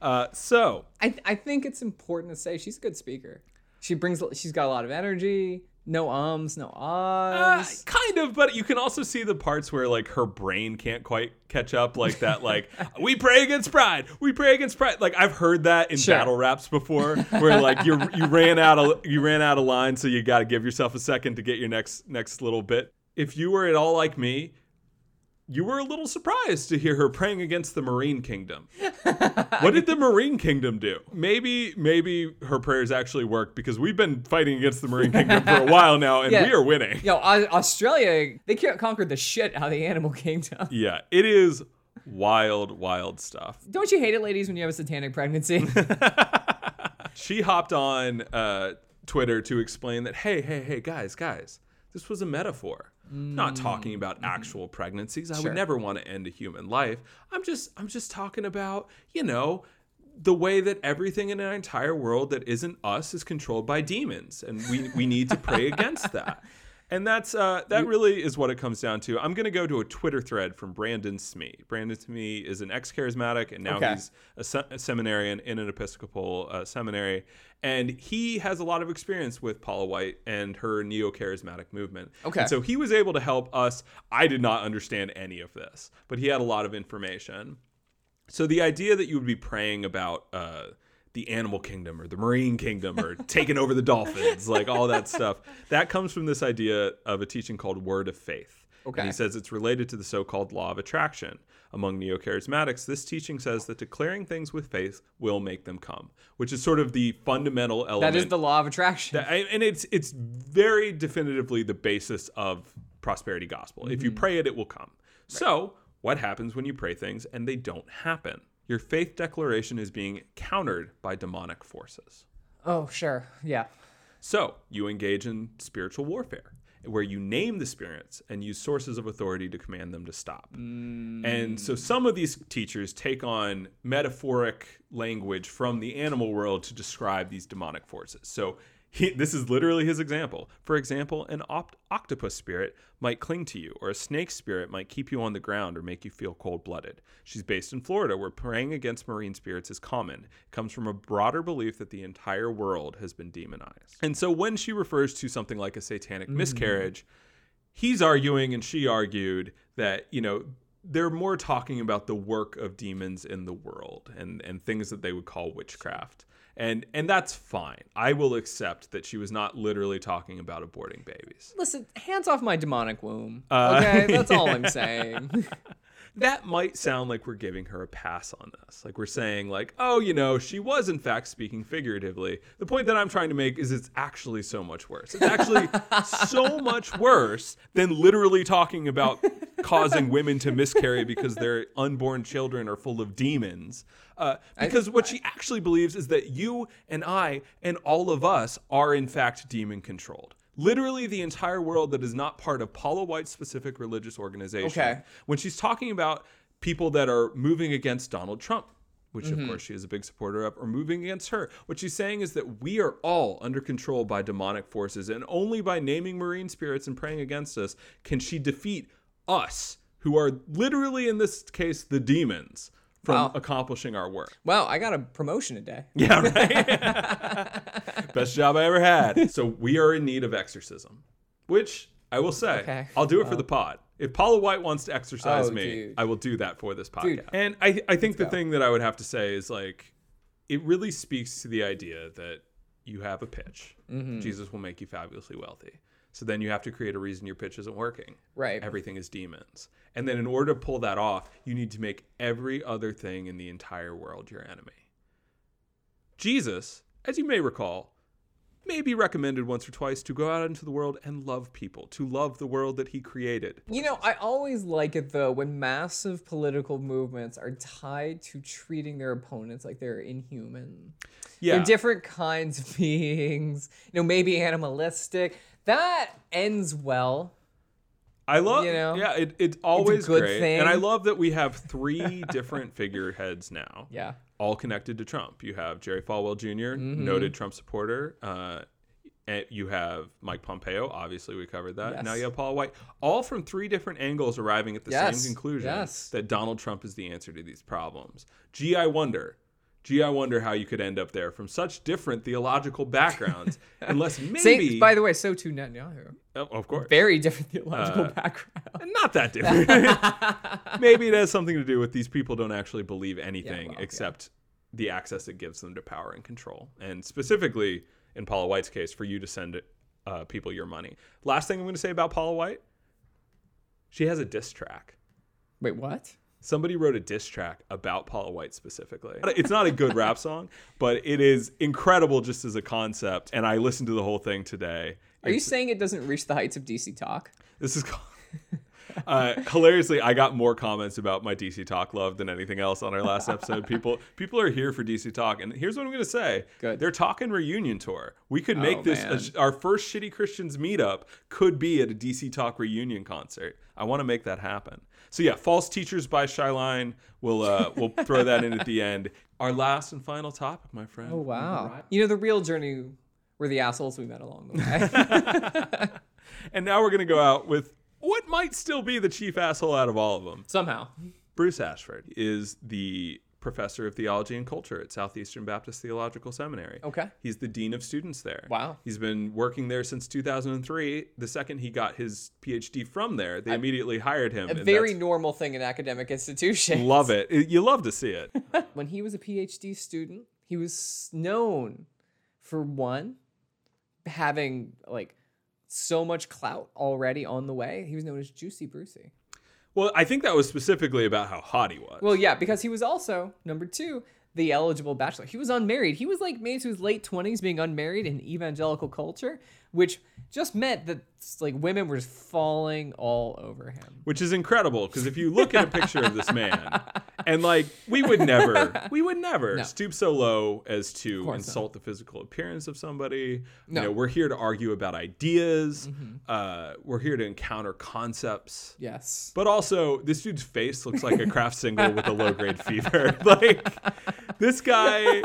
Uh, so I, I think it's important to say she's a good speaker. She brings she's got a lot of energy. No ums, no Uh, ahs. kind of, but you can also see the parts where like her brain can't quite catch up, like that. Like <laughs> we pray against pride, we pray against pride. Like I've heard that in Sure. battle raps before, where like you you ran out of you ran out of line, so you got to give yourself a second to get your next next little bit. If you were at all like me, you were a little surprised to hear her praying against the Marine Kingdom. <laughs> what did the Marine Kingdom do? Maybe maybe her prayers actually worked because we've been fighting against the Marine Kingdom for a <laughs> while now, and Yeah. we are winning. Yo, Australia, they can't conquer the shit out of the animal kingdom. Yeah, it is wild, wild stuff. Don't you hate it, ladies, when you have a satanic pregnancy? <laughs> She hopped on uh, Twitter to explain that, hey, hey, hey, guys, guys, this was a metaphor. Not talking about actual pregnancies. I Mm. Sure. would never want to end a human life. I'm just, I'm just talking about, you know, the way that everything in our entire world that isn't us is controlled by demons, and we we need to pray against that. <laughs> And that's uh, that really is what it comes down to. I'm gonna go to a Twitter thread from Brandon Smee. Brandon Smee is an ex-charismatic, and now Okay. he's a, se- a seminarian in an Episcopal uh, seminary, and he has a lot of experience with Paula White and her neo-charismatic movement. Okay. And so he was able to help us. I did not understand any of this, but he had a lot of information. So the idea that you would be praying about uh, the animal kingdom or the marine kingdom or taking over the dolphins, <laughs> like all that stuff, that comes from this idea of a teaching called Word of Faith. Okay. And he says it's related to the so-called law of attraction. Among neo-charismatics, this teaching says that declaring things with faith will make them come, which is sort of the fundamental element. that is the law of attraction. That- and it's it's very definitively the basis of prosperity gospel. If you Mm-hmm. pray it, it will come. So, what happens when you pray things and they don't happen? Your faith declaration is being countered by demonic forces. oh, sure. Yeah. So, you engage in spiritual warfare, where you name the spirits and use sources of authority to command them to stop. Mm. And so, some of these teachers take on metaphoric language from the animal world to describe these demonic forces. So, he, this is literally his example. For example, an opt- octopus spirit might cling to you, or a snake spirit might keep you on the ground or make you feel cold blooded. She's based in Florida, where praying against marine spirits is common. It comes from a broader belief that the entire world has been demonized. And so when she refers to something like a satanic mm-hmm. miscarriage, he's arguing and she argued that, you know, they're more talking about the work of demons in the world and, and things that they would call witchcraft. And and that's fine. I will accept that she was not literally talking about aborting babies. Listen, hands off my demonic womb. Uh, okay, that's all <laughs> I'm saying. <laughs> that might sound like we're giving her a pass on this. Like we're saying like, "Oh, you know, she was in fact speaking figuratively." The point that I'm trying to make is it's actually so much worse. It's actually <laughs> so much worse than literally talking about causing women to miscarry because their unborn children are full of demons. Uh, because what she actually believes is that you and I and all of us are in fact demon controlled. Literally, the entire world that is not part of Paula White's specific religious organization Okay. when she's talking about people that are moving against Donald Trump, which of mm-hmm. course she is a big supporter of, or moving against her, what she's saying is that we are all under control by demonic forces, and only by naming marine spirits and praying against us can she defeat us, who are literally in this case the demons, from Wow. accomplishing our work. wow, I got a promotion today. <laughs> Yeah, right. <laughs> Best job I ever had. So we are in need of exorcism, which I will say, Okay. I'll do it for the pod. If Paula White wants to exercise Oh, me, dude. I will do that for this podcast. Dude. And I, I think the go. thing that I would have to say is like, it really speaks to the idea that you have a pitch. Mm-hmm. Jesus will make you fabulously wealthy. So then you have to create a reason your pitch isn't working. Right. Everything is demons. And then in order to pull that off, you need to make every other thing in the entire world your enemy. Jesus, as you may recall, may be recommended once or twice to go out into the world and love people, to love the world that he created. You know, I always like it though when massive political movements are tied to treating their opponents like they're inhuman. Yeah. They're different kinds of <laughs> beings, you know, maybe animalistic. That ends well. I love, You know? yeah, it, it's always good great, thing. and I love that we have <laughs> three different figureheads now. Yeah. all connected to Trump. You have Jerry Falwell junior Mm-hmm. noted Trump supporter. Uh, and you have Mike Pompeo. Obviously, we covered that. Yes. Now you have Paula White. All from three different angles, arriving at the Yes. same conclusion Yes. that Donald Trump is the answer to these problems. Gee, I wonder. Gee, I wonder how you could end up there from such different theological backgrounds, <laughs> unless <laughs> maybe. Same, by the way, so too Netanyahu. Oh, of course. Very different theological Uh, background. Not that different. <laughs> Maybe it has something to do with these people don't actually believe anything well, yeah. except the access it gives them to power and control. And specifically, in Paula White's case, for you to send uh, people your money. Last thing I'm going to say about Paula White she has a diss track. Wait, what? Somebody wrote a diss track about Paula White specifically. It's not a good rap <laughs> song, but it is incredible just as a concept. And I listened to the whole thing today. Are you saying it doesn't reach the heights of DC talk? this is called. <laughs> Uh, hilariously, I got more comments about my DC Talk love than anything else on our last episode. <laughs> People, people are here for DC Talk, and here's what I'm going to say: Good. They're talking reunion tour. We could make Oh, this a our first Shitty Christians meetup. Could be at a DC Talk reunion concert. I want to make that happen. So yeah, False Teachers by Shyline. We'll uh, <laughs> we'll throw that in at the end. Our last and final topic, my friend. Oh wow. You know the real journey were the assholes we met along the way. <laughs> And now we're going to go out with what might still be the chief asshole out of all of them. Somehow. Bruce Ashford is the professor of theology and culture at Southeastern Baptist Theological Seminary. Okay. He's the dean of students there. Wow. He's been working there since 2003. The second he got his PhD from there, they immediately hired him. A very normal thing in academic institutions. love it. It- You love to see it. <laughs> When he was a PhD student, he was known for one having like so much clout already on the way. He was known as Juicy Brucey. Well, I think that was specifically about how hot he was. Well, yeah, because he was also number two, the eligible bachelor. He was unmarried. He was like maybe to his late twenties, being unmarried in evangelical culture, which just meant that like women were just falling all over him. which is incredible because if you look at a picture of this man and like we would never we would never No. stoop so low as to insult the physical appearance of somebody No. you know we're here to argue about ideas uh, we're here to encounter concepts Yes. but also this dude's face looks like a Kraft single with a low grade fever <laughs> like this guy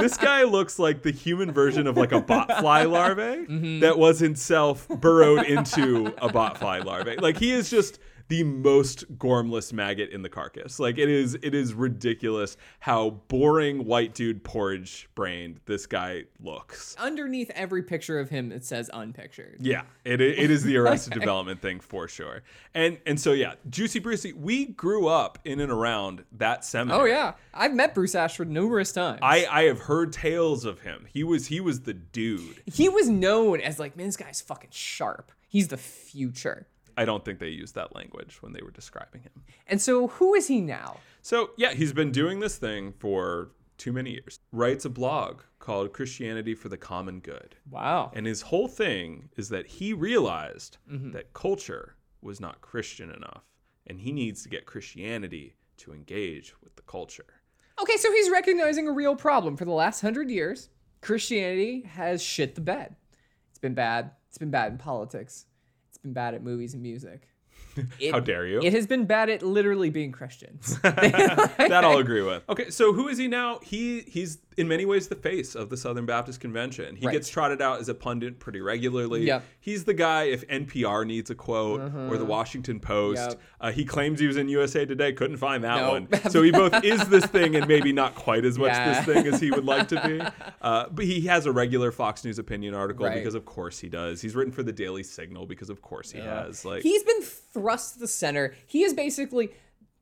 this guy looks like the human version of like a botfly <laughs> larvae mm-hmm. that was himself burrowed into a botfly larvae. Like he is just the most gormless maggot in the carcass. Like it is it is ridiculous how boring white dude porridge brained this guy looks. Underneath every picture of him, it says unpictured. Yeah, it, it is the <laughs> Arrested Development thing for sure. And and so yeah, Juicy Brucey, we grew up in and around that seminary. Oh yeah, I've met Bruce Ashford numerous times. I, I have heard tales of him. He was he was the dude. he was known as like, man, this guy's fucking sharp. He's the future. I don't think they used that language when they were describing him. And so, who is he now? So yeah, he's been doing this thing for too many years. Writes a blog called Christianity for the Common Good. Wow. And his whole thing is that he realized Mm-hmm. that culture was not Christian enough, and he needs to get Christianity to engage with the culture. Okay, so he's recognizing a real problem. For the last hundred years, Christianity has shit the bed. It's been bad. It's been bad in politics. It's been bad at movies and music. <laughs> It- How dare you? It has been bad at literally being Christians. <laughs> that I'll agree with. Okay, so who is he now? He he's in many ways the face of the Southern Baptist Convention. He Right. gets trotted out as a pundit pretty regularly. Yep. He's the guy if NPR needs a quote or the Washington Post. Uh-huh. Yep. Uh, he claims he was in USA Today, couldn't find that No. one. So he both is this thing and maybe not quite as much Yeah. this thing as he would like to be. <laughs> Uh, but he has a regular Fox News opinion article Right. because of course he does. He's written for the Daily Signal because of course he has. Like He's been thrust to the center. He is basically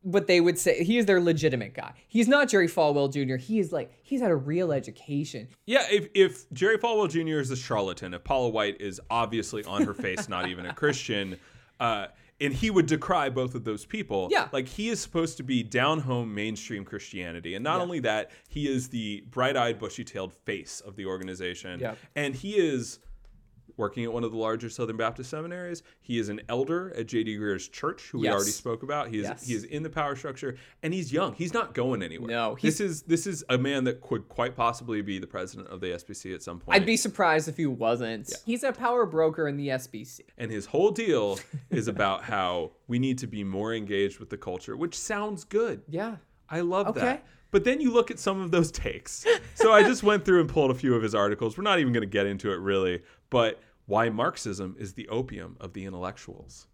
what they would say. He is their legitimate guy. He's not Jerry Falwell Jr. He is like he's had a real education. Yeah, if, if Jerry Falwell Jr. is a charlatan, if Paula White is obviously on her face not even a <laughs> Christian, uh, and he would decry both of those people. Yeah. Like he is supposed to be down home mainstream Christianity. And not Yeah. only that, he is the bright eyed, bushy tailed face of the organization. Yeah. And he is working at one of the larger Southern Baptist seminaries. He is an elder at J.D. Greear's church, who we already spoke about. He is Yes. he is in the power structure, and he's young. He's not going anywhere. No, this is this is a man that could quite possibly be the president of the SBC at some point. I'd be surprised if he wasn't. He's a power broker in the SBC. and his whole deal <laughs> is about how we need to be more engaged with the culture, which sounds good. Yeah. I love Okay. that. But then you look at some of those <laughs> takes. So I just went through and pulled a few of his articles. We're not even going to get into it really, but why Marxism is the opium of the intellectuals.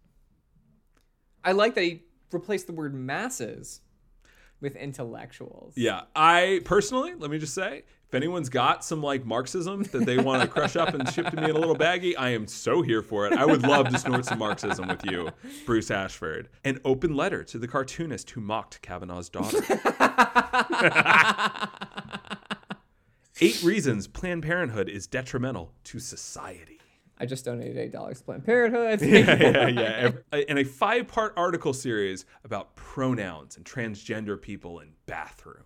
I like that he replaced the word masses with intellectuals. Yeah, I personally, let me just say, if anyone's got some like Marxism that they want to crush up and ship to me in a little baggie, I am so here for it. I would love to snort some Marxism with you, Bruce Ashford. An open letter to the cartoonist who mocked Kavanaugh's daughter. <laughs> Eight reasons Planned Parenthood is detrimental to society. I just donated eight dollars to Planned Parenthood. <laughs> yeah, yeah. Ev- uh, In a five part article series about pronouns and transgender people in bathrooms.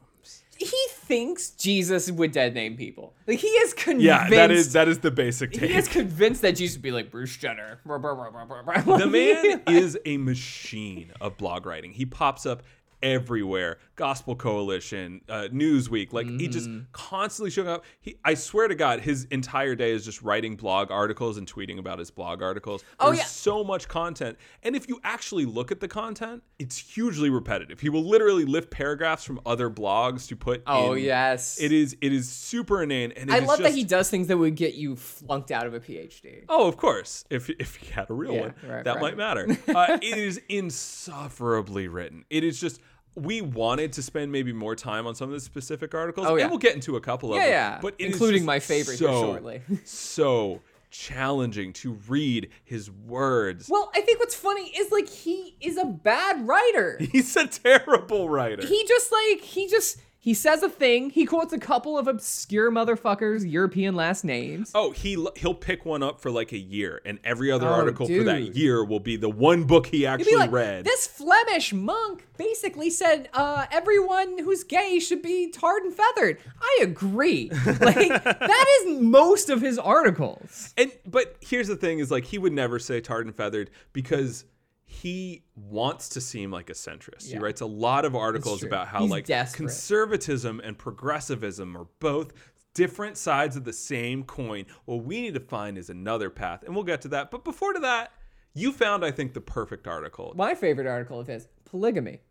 He thinks Jesus would dead name people. Like he is convinced. Yeah, that is that is the basic take. he is convinced that Jesus would be like Bruce Jenner. <laughs> The man is a machine of blog writing. He pops up everywhere. Gospel Coalition, uh, Newsweek, like he just Mm. constantly showing up. He, I swear to God, his entire day is just writing blog articles and tweeting about his blog articles. Oh, There's yeah. so much content, and if you actually look at the content, it's hugely repetitive. He will literally lift paragraphs from other blogs to put. Oh in. yes. It is it is super inane, and it I love that he does things that would get you flunked out of a PhD. Oh, of course. If if he had a real Yeah, one, right, that right. might matter. <laughs> Uh, it is insufferably written. It is just. We wanted to spend maybe more time on some of the specific articles, Oh, yeah. and we'll get into a couple of Yeah, them. yeah. But Including my favorite here so, shortly. <laughs> so challenging to read his words. Well, I think what's funny is like he is a bad writer. <laughs> He's a terrible writer. he just like he just he says a thing. He quotes a couple of obscure motherfuckers' European last names. Oh, he he'll pick one up for like a year, and every other Oh, article for that year will be the one book he actually like, read. this Flemish monk basically said uh, everyone who's gay should be tarred and feathered. I agree. <laughs> Like that is most of his articles. And but here's the thing: is like he would never say tarred and feathered because he wants to seem like a centrist. He writes a lot of articles about how He's like desperate. conservatism and progressivism are both different sides of the same coin. What we need to find is another path, and we'll get to that. But before to that, you found, I think, the perfect article. My favorite article of his: polygamy,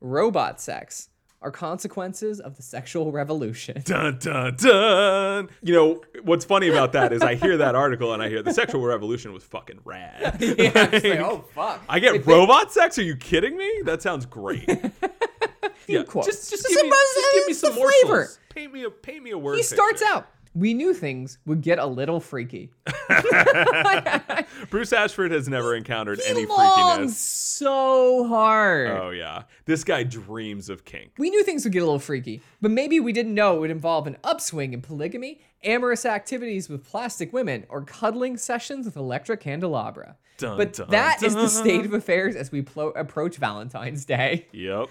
robot sex are consequences of the sexual revolution. <laughs> Dun dun dun. You know what's funny about that is I hear that <laughs> article and I hear the sexual revolution was fucking rad. <laughs> Yeah, it's like, oh fuck! I get robot sex? Are you kidding me? That sounds great. yeah, quotes. just just give me, just give me some morsels. flavor. Paint me a paint me a word. He starts picture. out. We knew things would get a little freaky. <laughs> <laughs> Bruce Ashford has never encountered He any freakiness. so hard. Oh yeah, this guy dreams of kink. We knew things would get a little freaky, but maybe we didn't know it would involve an upswing in polygamy, amorous activities with plastic women, or cuddling sessions with electric candelabra. Dun, but dun, that is the state of affairs as we plo- approach Valentine's Day. Yep.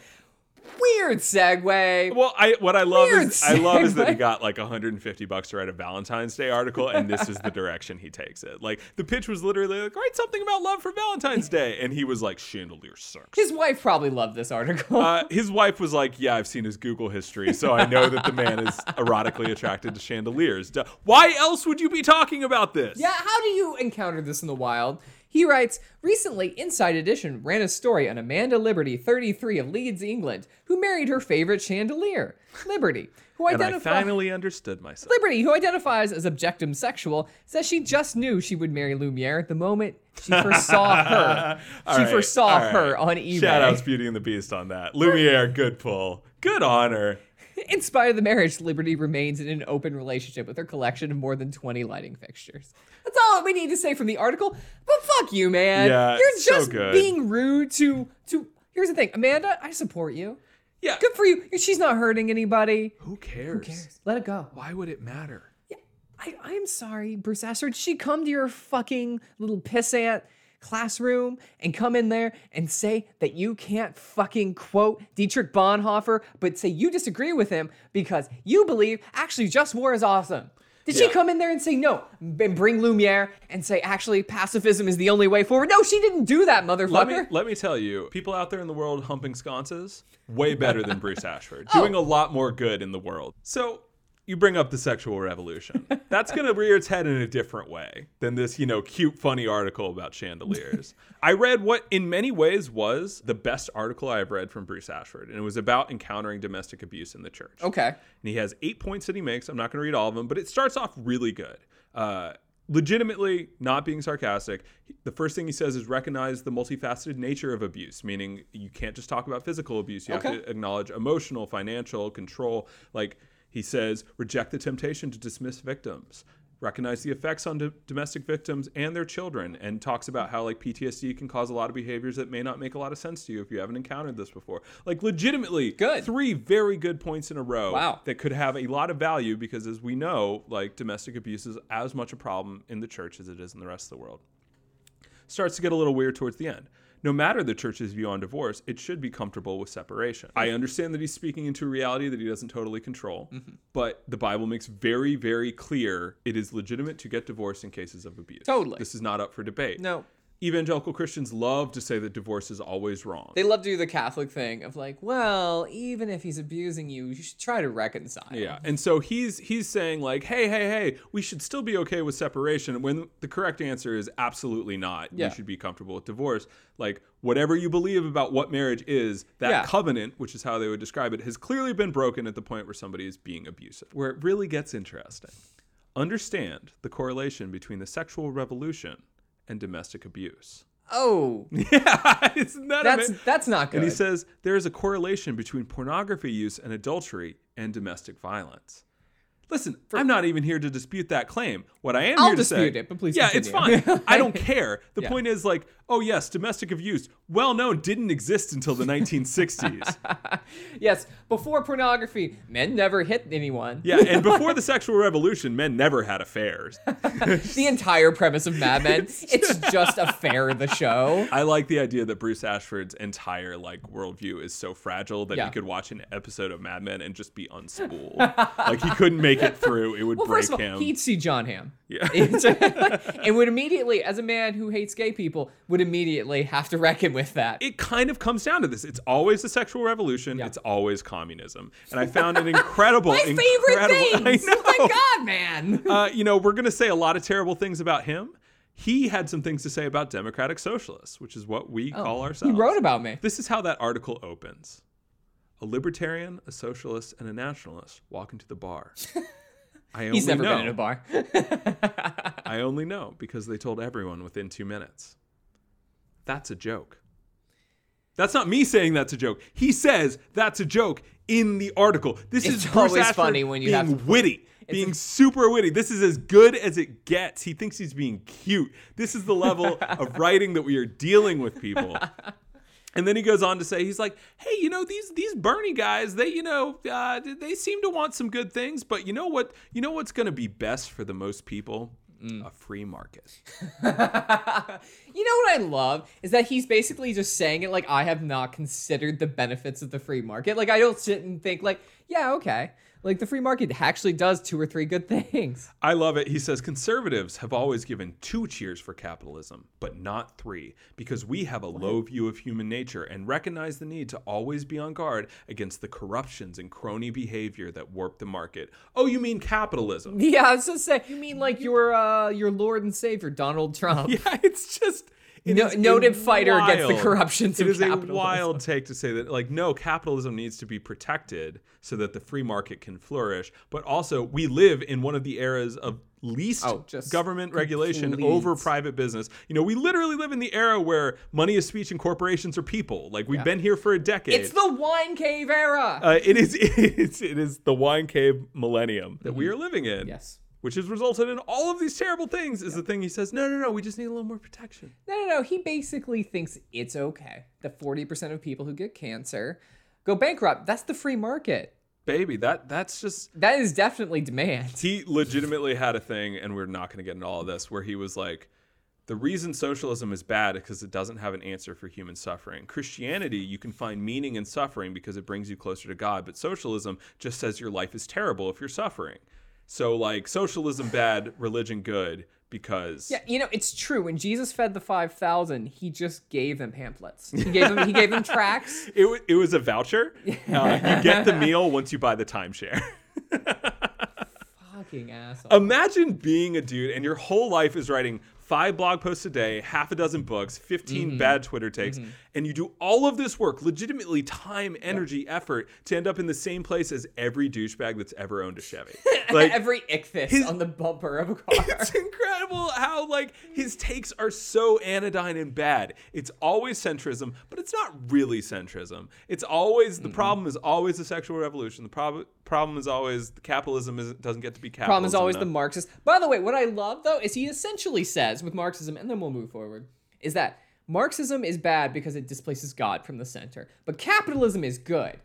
Weird segue. Well, I what I love Weird is I love is that he got like 150 bucks to write a Valentine's Day article, and this is the <laughs> direction he takes it. Like the pitch was literally like, write something about love for Valentine's Day, and he was like, chandelier sex. His wife probably loved this article. Uh, his wife was like, "Yeah, I've seen his Google history, so I know that the man is <laughs> erotically attracted to chandeliers. Why else would you be talking about this?" Yeah, how do you encounter this in the wild? He writes, recently Inside Edition ran a story on Amanda Liberty, 33 of Leeds, England, who married her favorite chandelier, Liberty, who And I identifies finally understood myself. Liberty, who identifies as objectum sexual, says she just knew she would marry Lumiere the moment she first saw <laughs> her. She right, first saw right. her on eBay. Shout outs Beauty and the Beast on that. Lumiere, good pull. Good honor. <laughs> In spite of the marriage, Liberty remains in an open relationship with her collection of more than 20 lighting fixtures. That's all we need to say from the article. But fuck you, man. Yeah, You're so just good. being rude to to Here's the thing, Amanda, I support you. Yeah. Good for you. She's not hurting anybody. Who cares? Who cares? Let it go. Why would it matter? Yeah. I, I'm sorry, Bruce Ashford. Did she come to your fucking little pissant classroom and come in there and say that you can't fucking quote Dietrich Bonhoeffer, but say you disagree with him because you believe actually just war is awesome. Did she come in there and say no and bring Lumiere and say actually pacifism is the only way forward? No, she didn't do that, Let motherfucker. me let me tell you, people out there in the world humping sconces, way better than Bruce Ashford, <laughs> Oh. doing a lot more good in the world. So you bring up the sexual revolution. That's gonna rear its head in a different way than this, you know, cute, funny article about chandeliers. I read what in many ways was the best article I've read from Bruce Ashford, and it was about encountering domestic abuse in the church. okay. And he has eight points that he makes. I'm not going to read all of them, but it starts off really good. Uh, legitimately, not being sarcastic, the first thing he says is recognize the multifaceted nature of abuse, meaning you can't just talk about physical abuse. You Okay. have to acknowledge emotional, financial, control. Like he says, reject the temptation to dismiss victims. Recognize the effects on do- domestic victims and their children, and talks about how like PTSD can cause a lot of behaviors that may not make a lot of sense to you if you haven't encountered this before. Like legitimately, Good. Three very good points in a row Wow. that could have a lot of value because as we know like domestic abuse is as much a problem in the church as it is in the rest of the world starts to get a little weird towards the end no matter the church's view on divorce it should be comfortable with separation i understand that he's speaking into a reality that he doesn't totally control Mm-hmm. but the bible makes very very clear it is legitimate to get divorced in cases of abuse Totally. this is not up for debate No. Evangelical christians love to say that divorce is always wrong They love to do the Catholic thing of like, well, even if he's abusing you, you should try to reconcile. Yeah, and so he's he's saying like, hey, hey, hey, we should still be okay with separation. When the correct answer is absolutely not. Yeah. You should be comfortable with divorce. Like whatever you believe about what marriage is, that Yeah. covenant, which is how they would describe it, has clearly been broken at the point where somebody is being abusive. Where it really gets interesting. Understand the correlation between the sexual revolution and domestic abuse. Oh, <laughs> Yeah, isn't that that's amazing? that's not good. And he says there is a correlation between pornography use and adultery and domestic violence. Listen, I'm not even here to dispute that claim. What I am I'll here to say, dispute it, but please yeah, it's fine. I don't <laughs> care. The Yeah. point is like, oh yes, domestic abuse, well known, didn't exist until the 1960s. <laughs> yes, before pornography, men never hit anyone. yeah, and before <laughs> the sexual revolution, men never had affairs. <laughs> The entire premise of Mad Men, it's just a fair the show. I like the idea that Bruce Ashford's entire like worldview is so fragile that Yeah. he could watch an episode of Mad Men and just be unspooled. like he couldn't make it through; it would Well, break first of all, him. he'd see Jon Hamm. Yeah. and would immediately, as a man who hates gay people, would immediately have to reckon with that. it kind of comes down to this. It's always the sexual revolution. Yeah. It's always communism. And I found an incredible, <laughs> My favorite incredible. <laughs> things. I know. Oh my god, man. <laughs> Uh, you know, we're going to say a lot of terrible things about him. He had some things to say about democratic socialists, which is what we call ourselves. he wrote about me. This is how that article opens. A libertarian, a socialist, and a nationalist walk into the bar. I He's never know, been in a bar. I only know because they told everyone within two minutes. That's a joke. That's not me saying that's a joke. He says that's a joke in the article. This It's is Bruce always Ashford funny when you being have witty, being super witty. This is as good as it gets. He thinks he's being cute. This is the level of <laughs> writing that we are dealing with people. And then he goes on to say, he's like, hey, you know, these these Bernie guys, they, you know, uh, they seem to want some good things, but you know what? You know what's going to be best for the most people? Mm. A free market. <laughs> You know what I love is that he's basically just saying it like I have not considered the benefits of the free market. Like I don't sit and think like, yeah, okay. Like the free market actually does two or three good <laughs> things. I love it. He says conservatives have always given two cheers for capitalism, but not three, because we have a low view of human nature and recognize the need to always be on guard against the corruptions and crony behavior that warp the market. Oh, you mean capitalism? <laughs> Yeah, I was just saying. You mean like your uh your Lord and Savior Donald Trump? <laughs> Yeah, it's just it No- noted fighter against the wild- corruptions It of is a wild take to say that, like, no, capitalism needs to be protected so that the free market can flourish. But also, we live in one of the eras of least Oh, just government regulation over private business. You know, we literally live in the era where money is speech and corporations are people. Like, we've been here for a decade. It's the wine cave era. uh, it is <laughs> it's, it is the wine cave millennium that we are living in. Mm-hmm. yes. Which has resulted in all of these terrible things. Is the thing he says? No, no, no. We just need a little more protection. No, no, no. He basically thinks it's okay that 40% of people who get cancer go bankrupt. That's the free market. Baby, that that's just That is definitely demand. he legitimately had a thing, and we're not going to get into all of this, where he was like, The reason socialism is bad is because it doesn't have an answer for human suffering. Christianity, you can find meaning in suffering because it brings you closer to God, but socialism just says your life is terrible if you're suffering. So, like, socialism bad, religion good, because Yeah, you know it's true. When Jesus fed the five thousand, he just gave them pamphlets. He gave them he gave them tracts. <laughs> it, wa- it was a voucher. Uh, you get the <laughs> meal once you buy the timeshare. Fucking asshole. Imagine being a dude and your whole life is writing five blog posts a day, half a dozen books, 15 Mm-hmm. bad Twitter takes, and you do all of this work, legitimately time, energy, effort, to end up in the same place as every douchebag that's ever owned a Chevy. <laughs> Like, Every ichthys his- on the bumper of a <laughs> car. it's incredible how like his takes are so anodyne and bad. It's always centrism, but it's not really centrism. It's always the problem is always the sexual revolution. The prob- problem is always capitalism is, doesn't get to be capitalism. Problem is always the. Marxist. By the way, what I love though is he essentially says with Marxism, and then we'll move forward, is that Marxism is bad because it displaces God from the center, but capitalism is good.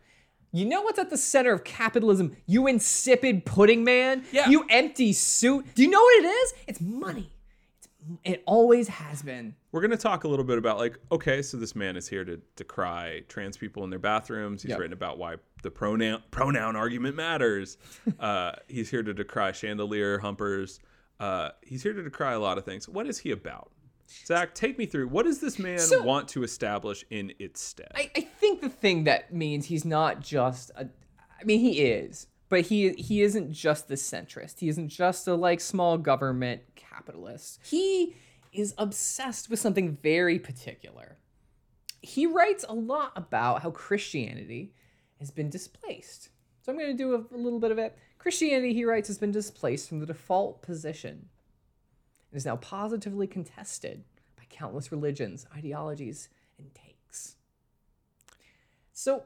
You know what's at the center of capitalism? You insipid pudding man. Yeah. You empty suit. Do you know what it is? It's money. It's, it always has been. We're going to talk a little bit about like, okay, so this man is here to decry trans people in their bathrooms. He's Yep. written about why the pronoun pronoun argument matters. <laughs> uh, he's here to decry chandelier humpers. Uh, he's here to decry a lot of things. What is he about? Zach, take me through. What does this man So- want to establish in its stead? I, I think the thing that means he's not just a I mean he is, but he he isn't just the centrist. He isn't just a like small government capitalist. He is obsessed with something very particular. He writes a lot about how Christianity has been displaced. So I'm going to do a, a little bit of it. Christianity, he writes, has been displaced from the default position and is now positively contested by countless religions, ideologies, and takes. So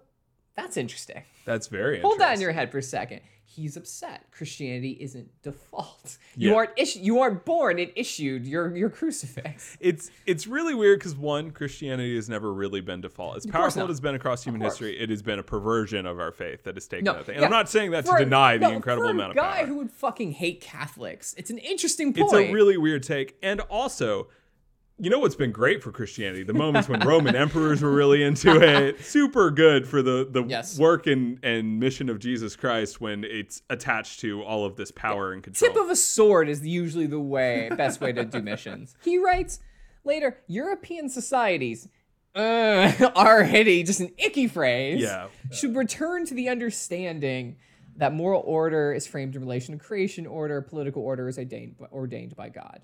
that's interesting. That's very Hold that in your head for a second. He's upset. Christianity isn't default. You aren't issu- you aren't born and issued your your crucifix. It's it's really weird because one, Christianity has never really been default. As powerful as it's been across human history, it has been a perversion of our faith that has taken No, that thing. And yeah. I'm not saying that to For a- deny the incredible amount of a guy power. who would fucking hate Catholics. It's an interesting point. It's a really weird take. And also, you know what's been great for Christianity? The moments when Roman <laughs> emperors were really into it. <laughs> Super good for the, the Yes. work and, and mission of Jesus Christ when it's attached to all of this power and control. tip of a sword is usually the way best way to do missions. He writes later, European societies uh, <laughs> already just an icky phrase. Yeah. Should return to the understanding that moral order is framed in relation to creation order, political order is ordained ordained by God.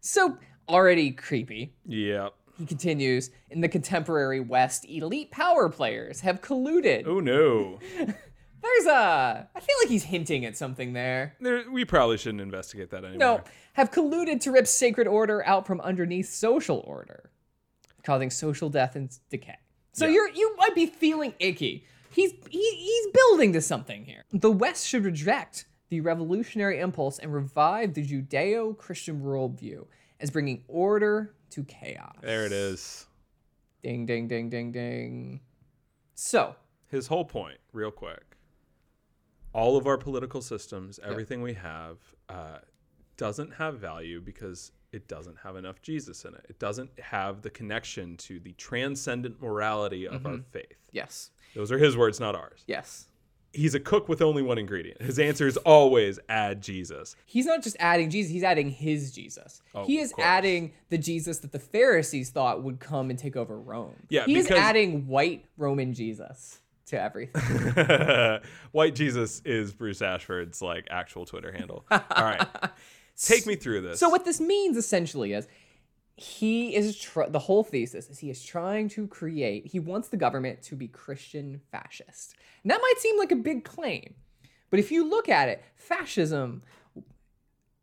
So already creepy. yeah. He continues, in the contemporary West, elite power players have colluded. Oh, no. <laughs> There's a I feel like he's hinting at something there. There, we probably shouldn't investigate that anymore. No, have colluded to rip sacred order out from underneath social order, causing social death and decay. So Yeah. you're you might be feeling icky. He's he, he's building to something here. The West should reject the revolutionary impulse and revive the Judeo-Christian worldview as bringing order to chaos. There it is. Ding ding ding ding ding. So His whole point, real quick. All of our political systems, everything we have, uh, doesn't have value because it doesn't have enough Jesus in it. It doesn't have the connection to the transcendent morality of our faith. yes, Those are his words, not ours. yes. He's a cook with only one ingredient. His answer is always add Jesus. he's not just adding Jesus, he's adding his Jesus. Oh, he is adding the Jesus that the Pharisees thought would come and take over Rome. Yeah, he is because- adding white Roman Jesus to everything. <laughs> White Jesus is Bruce Ashford's like actual Twitter handle. All right. <laughs> Take me through this. so what this means essentially is he is tr- the whole thesis is he is trying to create he wants the government to be Christian fascist. And that might seem like a big claim. But if you look at it, fascism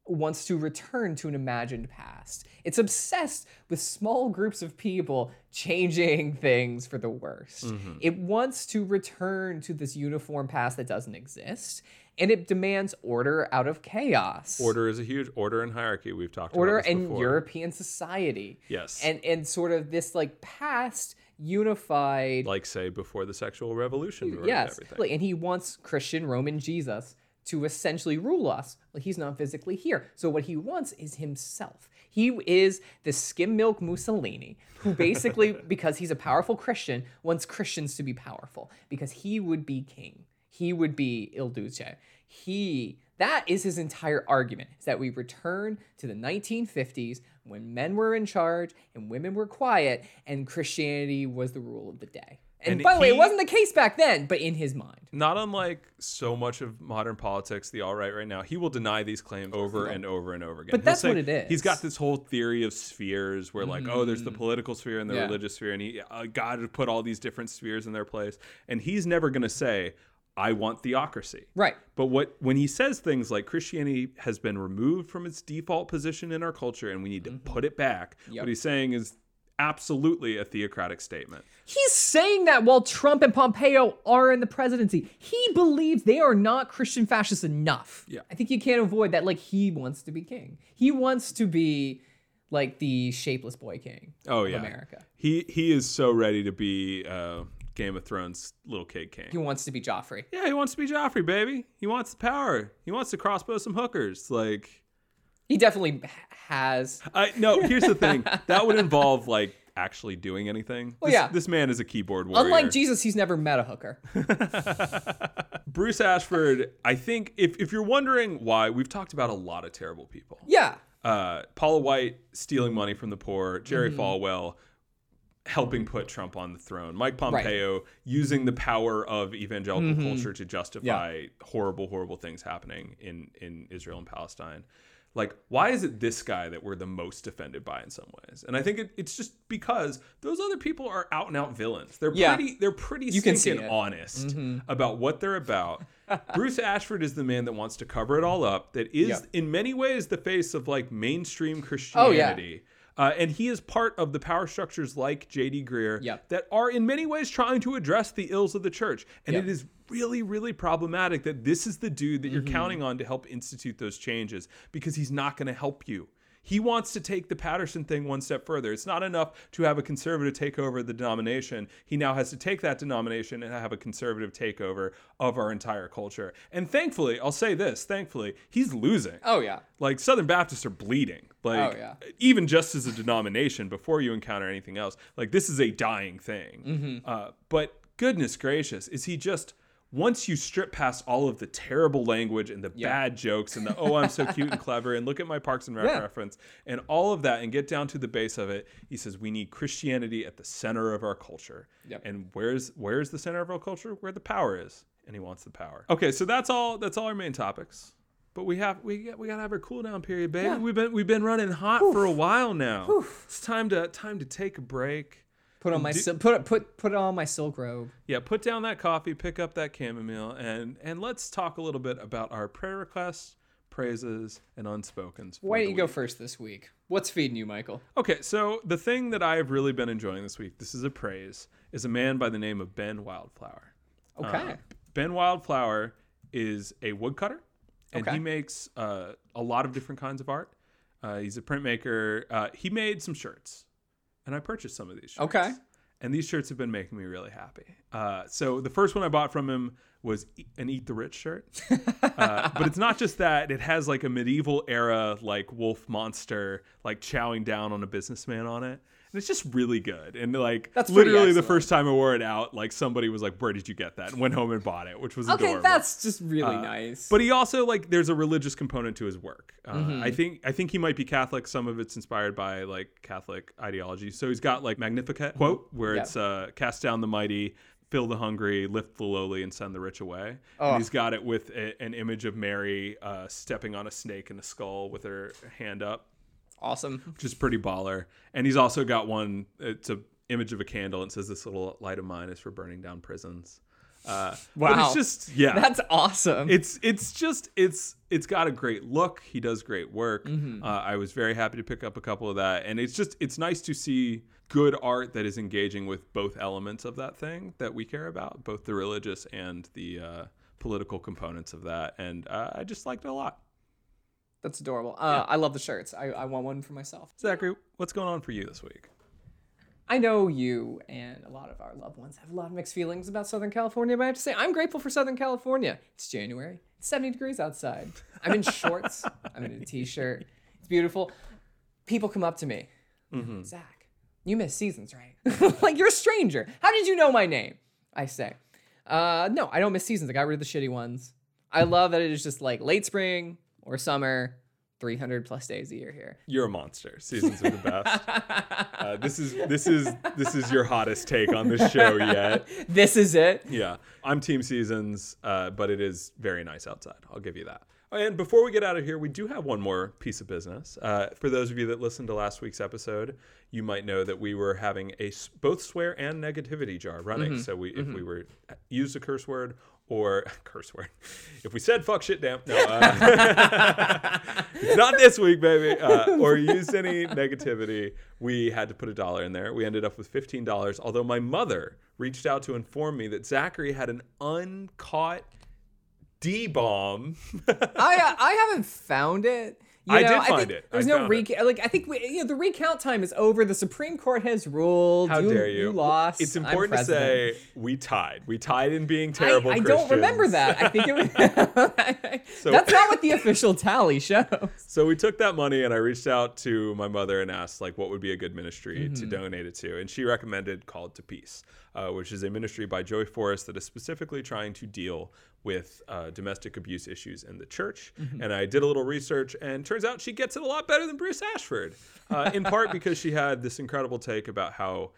wants to return to an imagined past. It's obsessed with small groups of people changing <laughs> things for the worst. Mm-hmm. It wants to return to this uniform past that doesn't exist, and it demands order out of chaos. order is a huge order and hierarchy. We've talked order about this and. European society. Yes. And and sort of this like past unified like say before the sexual revolution yes, everything. and he wants Christian Roman Jesus to essentially rule us. Well, he's not physically here. So what he wants is himself. He is the skim milk Mussolini, who <laughs> basically, because he's a powerful Christian, wants Christians to be powerful because he would be king. He would be Il Duce. He that is his entire argument is that we return to the 1950s when men were in charge and women were quiet and Christianity was the rule of the day. And, And by the way, it wasn't the case back then, but in his mind. Not unlike so much of modern politics, the all right right now, he will deny these claims over and over and over again. But He'll that's say- what it is. He's got this whole theory of spheres where, like, oh, there's the political sphere and the Mm. Yeah. religious sphere, and he uh, God put all these different spheres in their place. And he's never going to say, I want theocracy. Right. But what when he says things like Christianity has been removed from its default position in our culture and we need to put it back, Mm-hmm. Yep. what he's saying is absolutely a theocratic statement. He's saying that while Trump and Pompeo are in the presidency. He believes they are not Christian fascists enough. Yeah. I think you can't avoid that. Like, he wants to be king. He wants to be like the shapeless boy king Oh of yeah, America. He he is so ready to be uh, Game of Thrones little kid king. He wants to be Joffrey. yeah, he wants to be Joffrey, baby. He wants the power. He wants to crossbow some hookers. Like, He definitely has. I no. Here's the thing. <laughs> That would involve like actually doing anything. Well, this, yeah. This man is a keyboard warrior. Unlike Jesus, he's never met a hooker. <laughs> <laughs> Bruce Ashford. I think if if you're wondering why, we've talked about a lot of terrible people. Yeah. uh, Paula White stealing money from the poor, Jerry Mm-hmm. Falwell helping put Trump on the throne, Mike Pompeo using the power of evangelical Mm-hmm. culture to justify horrible, horrible things happening in in Israel and Palestine. Like, why is it this guy that we're the most offended by in some ways? And I think it, it's just because those other people are out and out villains. They're Yeah. pretty. They're pretty You can see it. Mm-hmm. honest about what they're about. <laughs> Bruce Ashford is the man that wants to cover it all up. That is, Yep. in many ways, the face of like mainstream Oh, yeah. Uh, and he is part of the power structures like J.D. Greear Yep. that are in many ways trying to address the ills of the church. And Yep. it is really, really problematic that this is the dude that you're Mm-hmm. counting on to help institute those changes because he's not going to help you. He wants to take the Patterson thing one step further. It's not enough to have a conservative take over the denomination. He now has to take that denomination and have a conservative takeover of our entire culture. And thankfully, I'll say this thankfully, he's losing Oh, yeah. like Southern Baptists are bleeding. Like Oh, yeah. even just as a denomination, before you encounter anything else, like this is a dying thing. Mm-hmm. Uh, but goodness gracious, is he just once you strip past all of the terrible language and the bad jokes and the oh I'm so cute and clever and look at my Parks and Rec Yeah. reference and all of that and get down to the base of it, he says we need Christianity at the center of our culture. Yep. And where's where's the center of our culture? Where the power is, and he wants the power. Okay, so that's all. That's all our main topics. But we have we got, we gotta have our cool down period, baby. Yeah. We've been we've been running hot for a while now. It's time to time to take a break. Put on my Do- put put put on my silk robe. Yeah, put down that coffee, pick up that chamomile, and and let's talk a little bit about our prayer requests, praises, and unspokens. Why don't you go first this week? What's feeding you, Michael? Okay, so the thing that I have really been enjoying this week, this is a praise, is a man by the name of Ben Wildflower. Okay. Uh, ben Wildflower is a woodcutter, and Okay. he makes uh, a lot of different kinds of art. Uh, he's a printmaker. Uh, he made some shirts, and I purchased some of these shirts. Okay. And these shirts have been making me really happy. Uh, so the first one I bought from him was an Eat the Rich shirt. <laughs> Uh, but it's not just that; it has like a medieval era like wolf monster like chowing down on a businessman on it. And it's just really good. And like That's literally the first time I wore it out, like somebody was like, "Where did you get that?" and went home and bought it, which was Okay, adorable. that's just really Uh, nice. But he also like there's a religious component to his work. Uh, Mm-hmm. I think I think he might be Catholic. Some of it's inspired by like Catholic ideology. So he's got like Magnificat quote where it's uh, cast down the mighty, fill the hungry, lift the lowly, and send the rich away. Oh. And he's got it with a, an image of Mary uh, stepping on a snake in a skull with her hand up awesome. which is pretty baller. And he's also got one. It's a image of a candle and says, "This little light of mine is for burning down prisons." Uh, Wow. it's just yeah. That's awesome. it's it's just it's it's got a great look. He does great work. Mm-hmm. Uh, I was very happy to pick up a couple of that, and it's just it's nice to see good art that is engaging with both elements of that thing that we care about, both the religious and the uh, political components of that. And uh, I just liked it a lot. That's adorable. Uh, I love the shirts. I, I want one for myself. Zachary, what's going on for you this week? I know you and a lot of our loved ones have a lot of mixed feelings about Southern California, but I have to say I'm grateful for Southern California. It's January. It's 70 degrees outside. I'm in <laughs> shorts. I'm in a t-shirt. It's beautiful. People come up to me. Zach, you miss seasons, right? <laughs> like you're a stranger. How did you know my name? I say, uh, no, I don't miss seasons. I got rid of the shitty ones. I love that it is just like late spring or summer, 300 plus days a year here. You're a monster. Seasons are the best. <laughs> uh, this is this is this is your hottest take on this show yet. <laughs> This is it. Yeah, I'm Team Seasons, uh, but it is very nice outside. I'll give you that. And before we get out of here, we do have one more piece of business. Uh, for those of you that listened to last week's episode, you might know that we were having a both swear and negativity jar running. So we, if we were used a curse word or <laughs> curse word, if we said fuck shit damn, no, uh, <laughs> it's not this week, baby, uh, <laughs> or used any negativity, we had to put a dollar in there. We ended up with fifteen dollars. Although my mother reached out to inform me that Zachary had an uncaught D bomb. I I haven't found it. You I know, did I find think it. There's I no recount. Like I think we, you know, the recount time is over. The Supreme Court has ruled. How dare you? You lost. It's important to say we tied. We tied in being I, terrible. I don't remember that. I think it <laughs> was. <laughs> So- That's not what the official tally shows. <laughs> So we took that money and I reached out to my mother and asked like what would be a good ministry Mm-hmm. to donate it to, and she recommended Called to Peace, uh, which is a ministry by Joy Forrest that is specifically trying to deal with uh, domestic abuse issues in the church. Mm-hmm. And I did a little research, and turns out she gets it a lot better than Bruce Ashford, uh, in <laughs> part because she had this incredible take about how.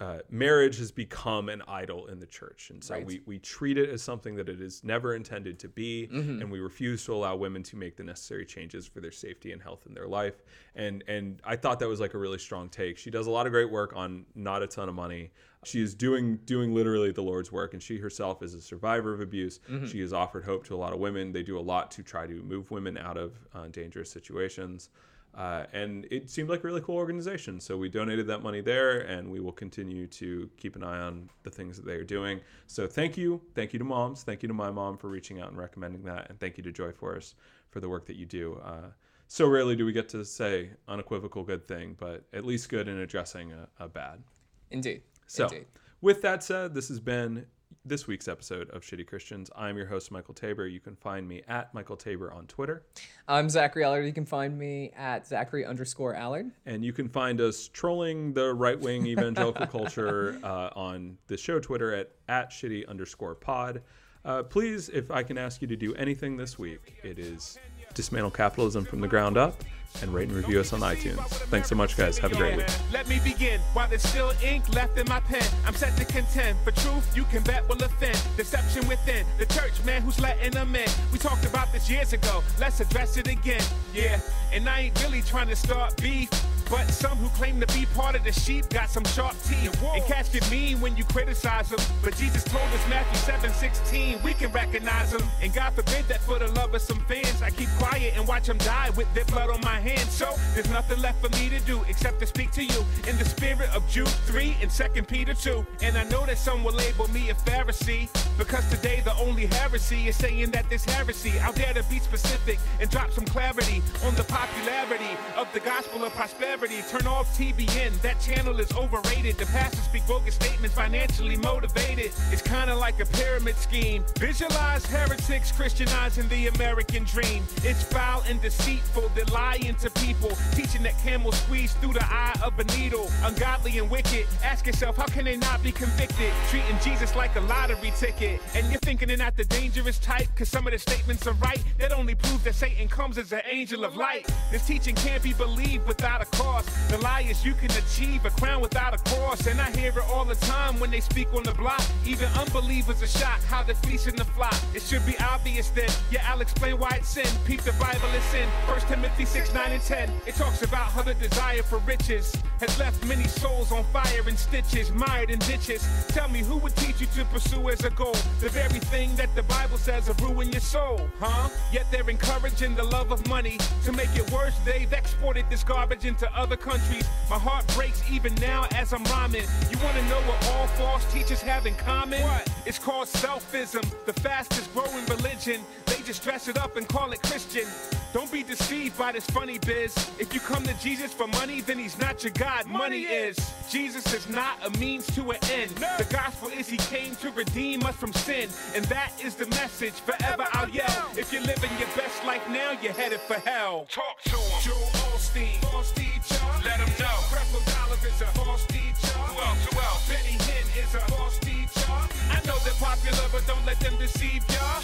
Uh, marriage has become an idol in the church, and so Right. we, we treat it as something that it is never intended to be, Mm-hmm. and we refuse to allow women to make the necessary changes for their safety and health in their life. And and I thought that was like a really strong take. She does a lot of great work on not a ton of money. She is doing doing literally the Lord's work, and she herself is a survivor of abuse. Mm-hmm. She has offered hope to a lot of women. They do a lot to try to move women out of uh, dangerous situations. Uh, and it seemed like a really cool organization. So we donated that money there, and we will continue to keep an eye on the things that they are doing. So thank you. Thank you to moms. Thank you to my mom for reaching out and recommending that. And thank you to Joy Forrest for the work that you do. Uh, so rarely do we get to say unequivocal good thing, but at least good in addressing a, a bad. Indeed. So, Indeed. with that said, this has been this week's episode of Shitty Christians. I'm your host, Michael Tabor. You can find me at Michael Tabor on Twitter. I'm Zachary Allard. You can find me at Zachary underscore Allard. And you can find us trolling the right wing evangelical <laughs> culture uh, on the show Twitter at, at shitty underscore pod. Uh, please, if I can ask you to do anything this week, it is dismantle capitalism from the ground up and rate and review us on iTunes. Thanks so much, guys. Have a great week. Let me begin. While there's still ink left in my pen, I'm set to contend. For truth, you can bet will offend. Deception within the church, man, who's letting them in. We talked about this years ago. Let's address it again. Yeah, and I ain't really trying to start beef. But some who claim to be part of the sheep got some sharp teeth. And catch get mean when you criticize them. But Jesus told us Matthew 7 16, we can recognize them. And God forbid that for the love of some fans, I keep quiet and watch them die with their blood on my hands. So there's nothing left for me to do except to speak to you in the spirit of Jude 3 and 2 Peter 2. And I know that some will label me a Pharisee because today the only heresy is saying that this heresy. I'll dare to be specific and drop some clarity on the popularity of the gospel of prosperity. Turn off TBN, that channel is overrated. The pastors speak bogus statements, financially motivated. It's kind of like a pyramid scheme. Visualize heretics Christianizing the American dream. It's foul and deceitful, they're lying to people, teaching that camels squeeze through the eye of a needle. Ungodly and wicked. Ask yourself, how can they not be convicted? Treating Jesus like a lottery ticket. And you're thinking they're not the dangerous type, cause some of the statements are right. That only proves that Satan comes as an angel of light. This teaching can't be believed without a cross. The is you can achieve a crown without a cross. And I hear it all the time when they speak on the block. Even unbelievers are shocked how they're fleecing the flock. It should be obvious then. Yeah, I'll explain why it's sin. Peep the Bible is sin. 1 Timothy 6, 9, and 10. It talks about how the desire for riches has left many souls on fire in stitches, mired in ditches. Tell me who would teach you to pursue as a goal the very thing that the Bible says will ruin your soul, huh? Yet they're encouraging the love of money to make it worse. They've exported this garbage into other countries. My heart breaks even now as I'm rhyming. You wanna know what all false teachers have in common? What? It's called selfism, the fastest growing religion. They just dress it up and call it Christian. Don't be deceived by this funny biz. If you come to Jesus for money, then he's not your God. Money is. Jesus is not a means to an end. No. The gospel is he came to redeem us from sin. And that is the message forever I'll yell. If you're living your best life now, you're headed for hell. Talk to him let them know. Creflo Dollar is a false teacher. Who else? Who else? Benny Hinn is a false teacher. I know they're popular, but don't let them deceive ya.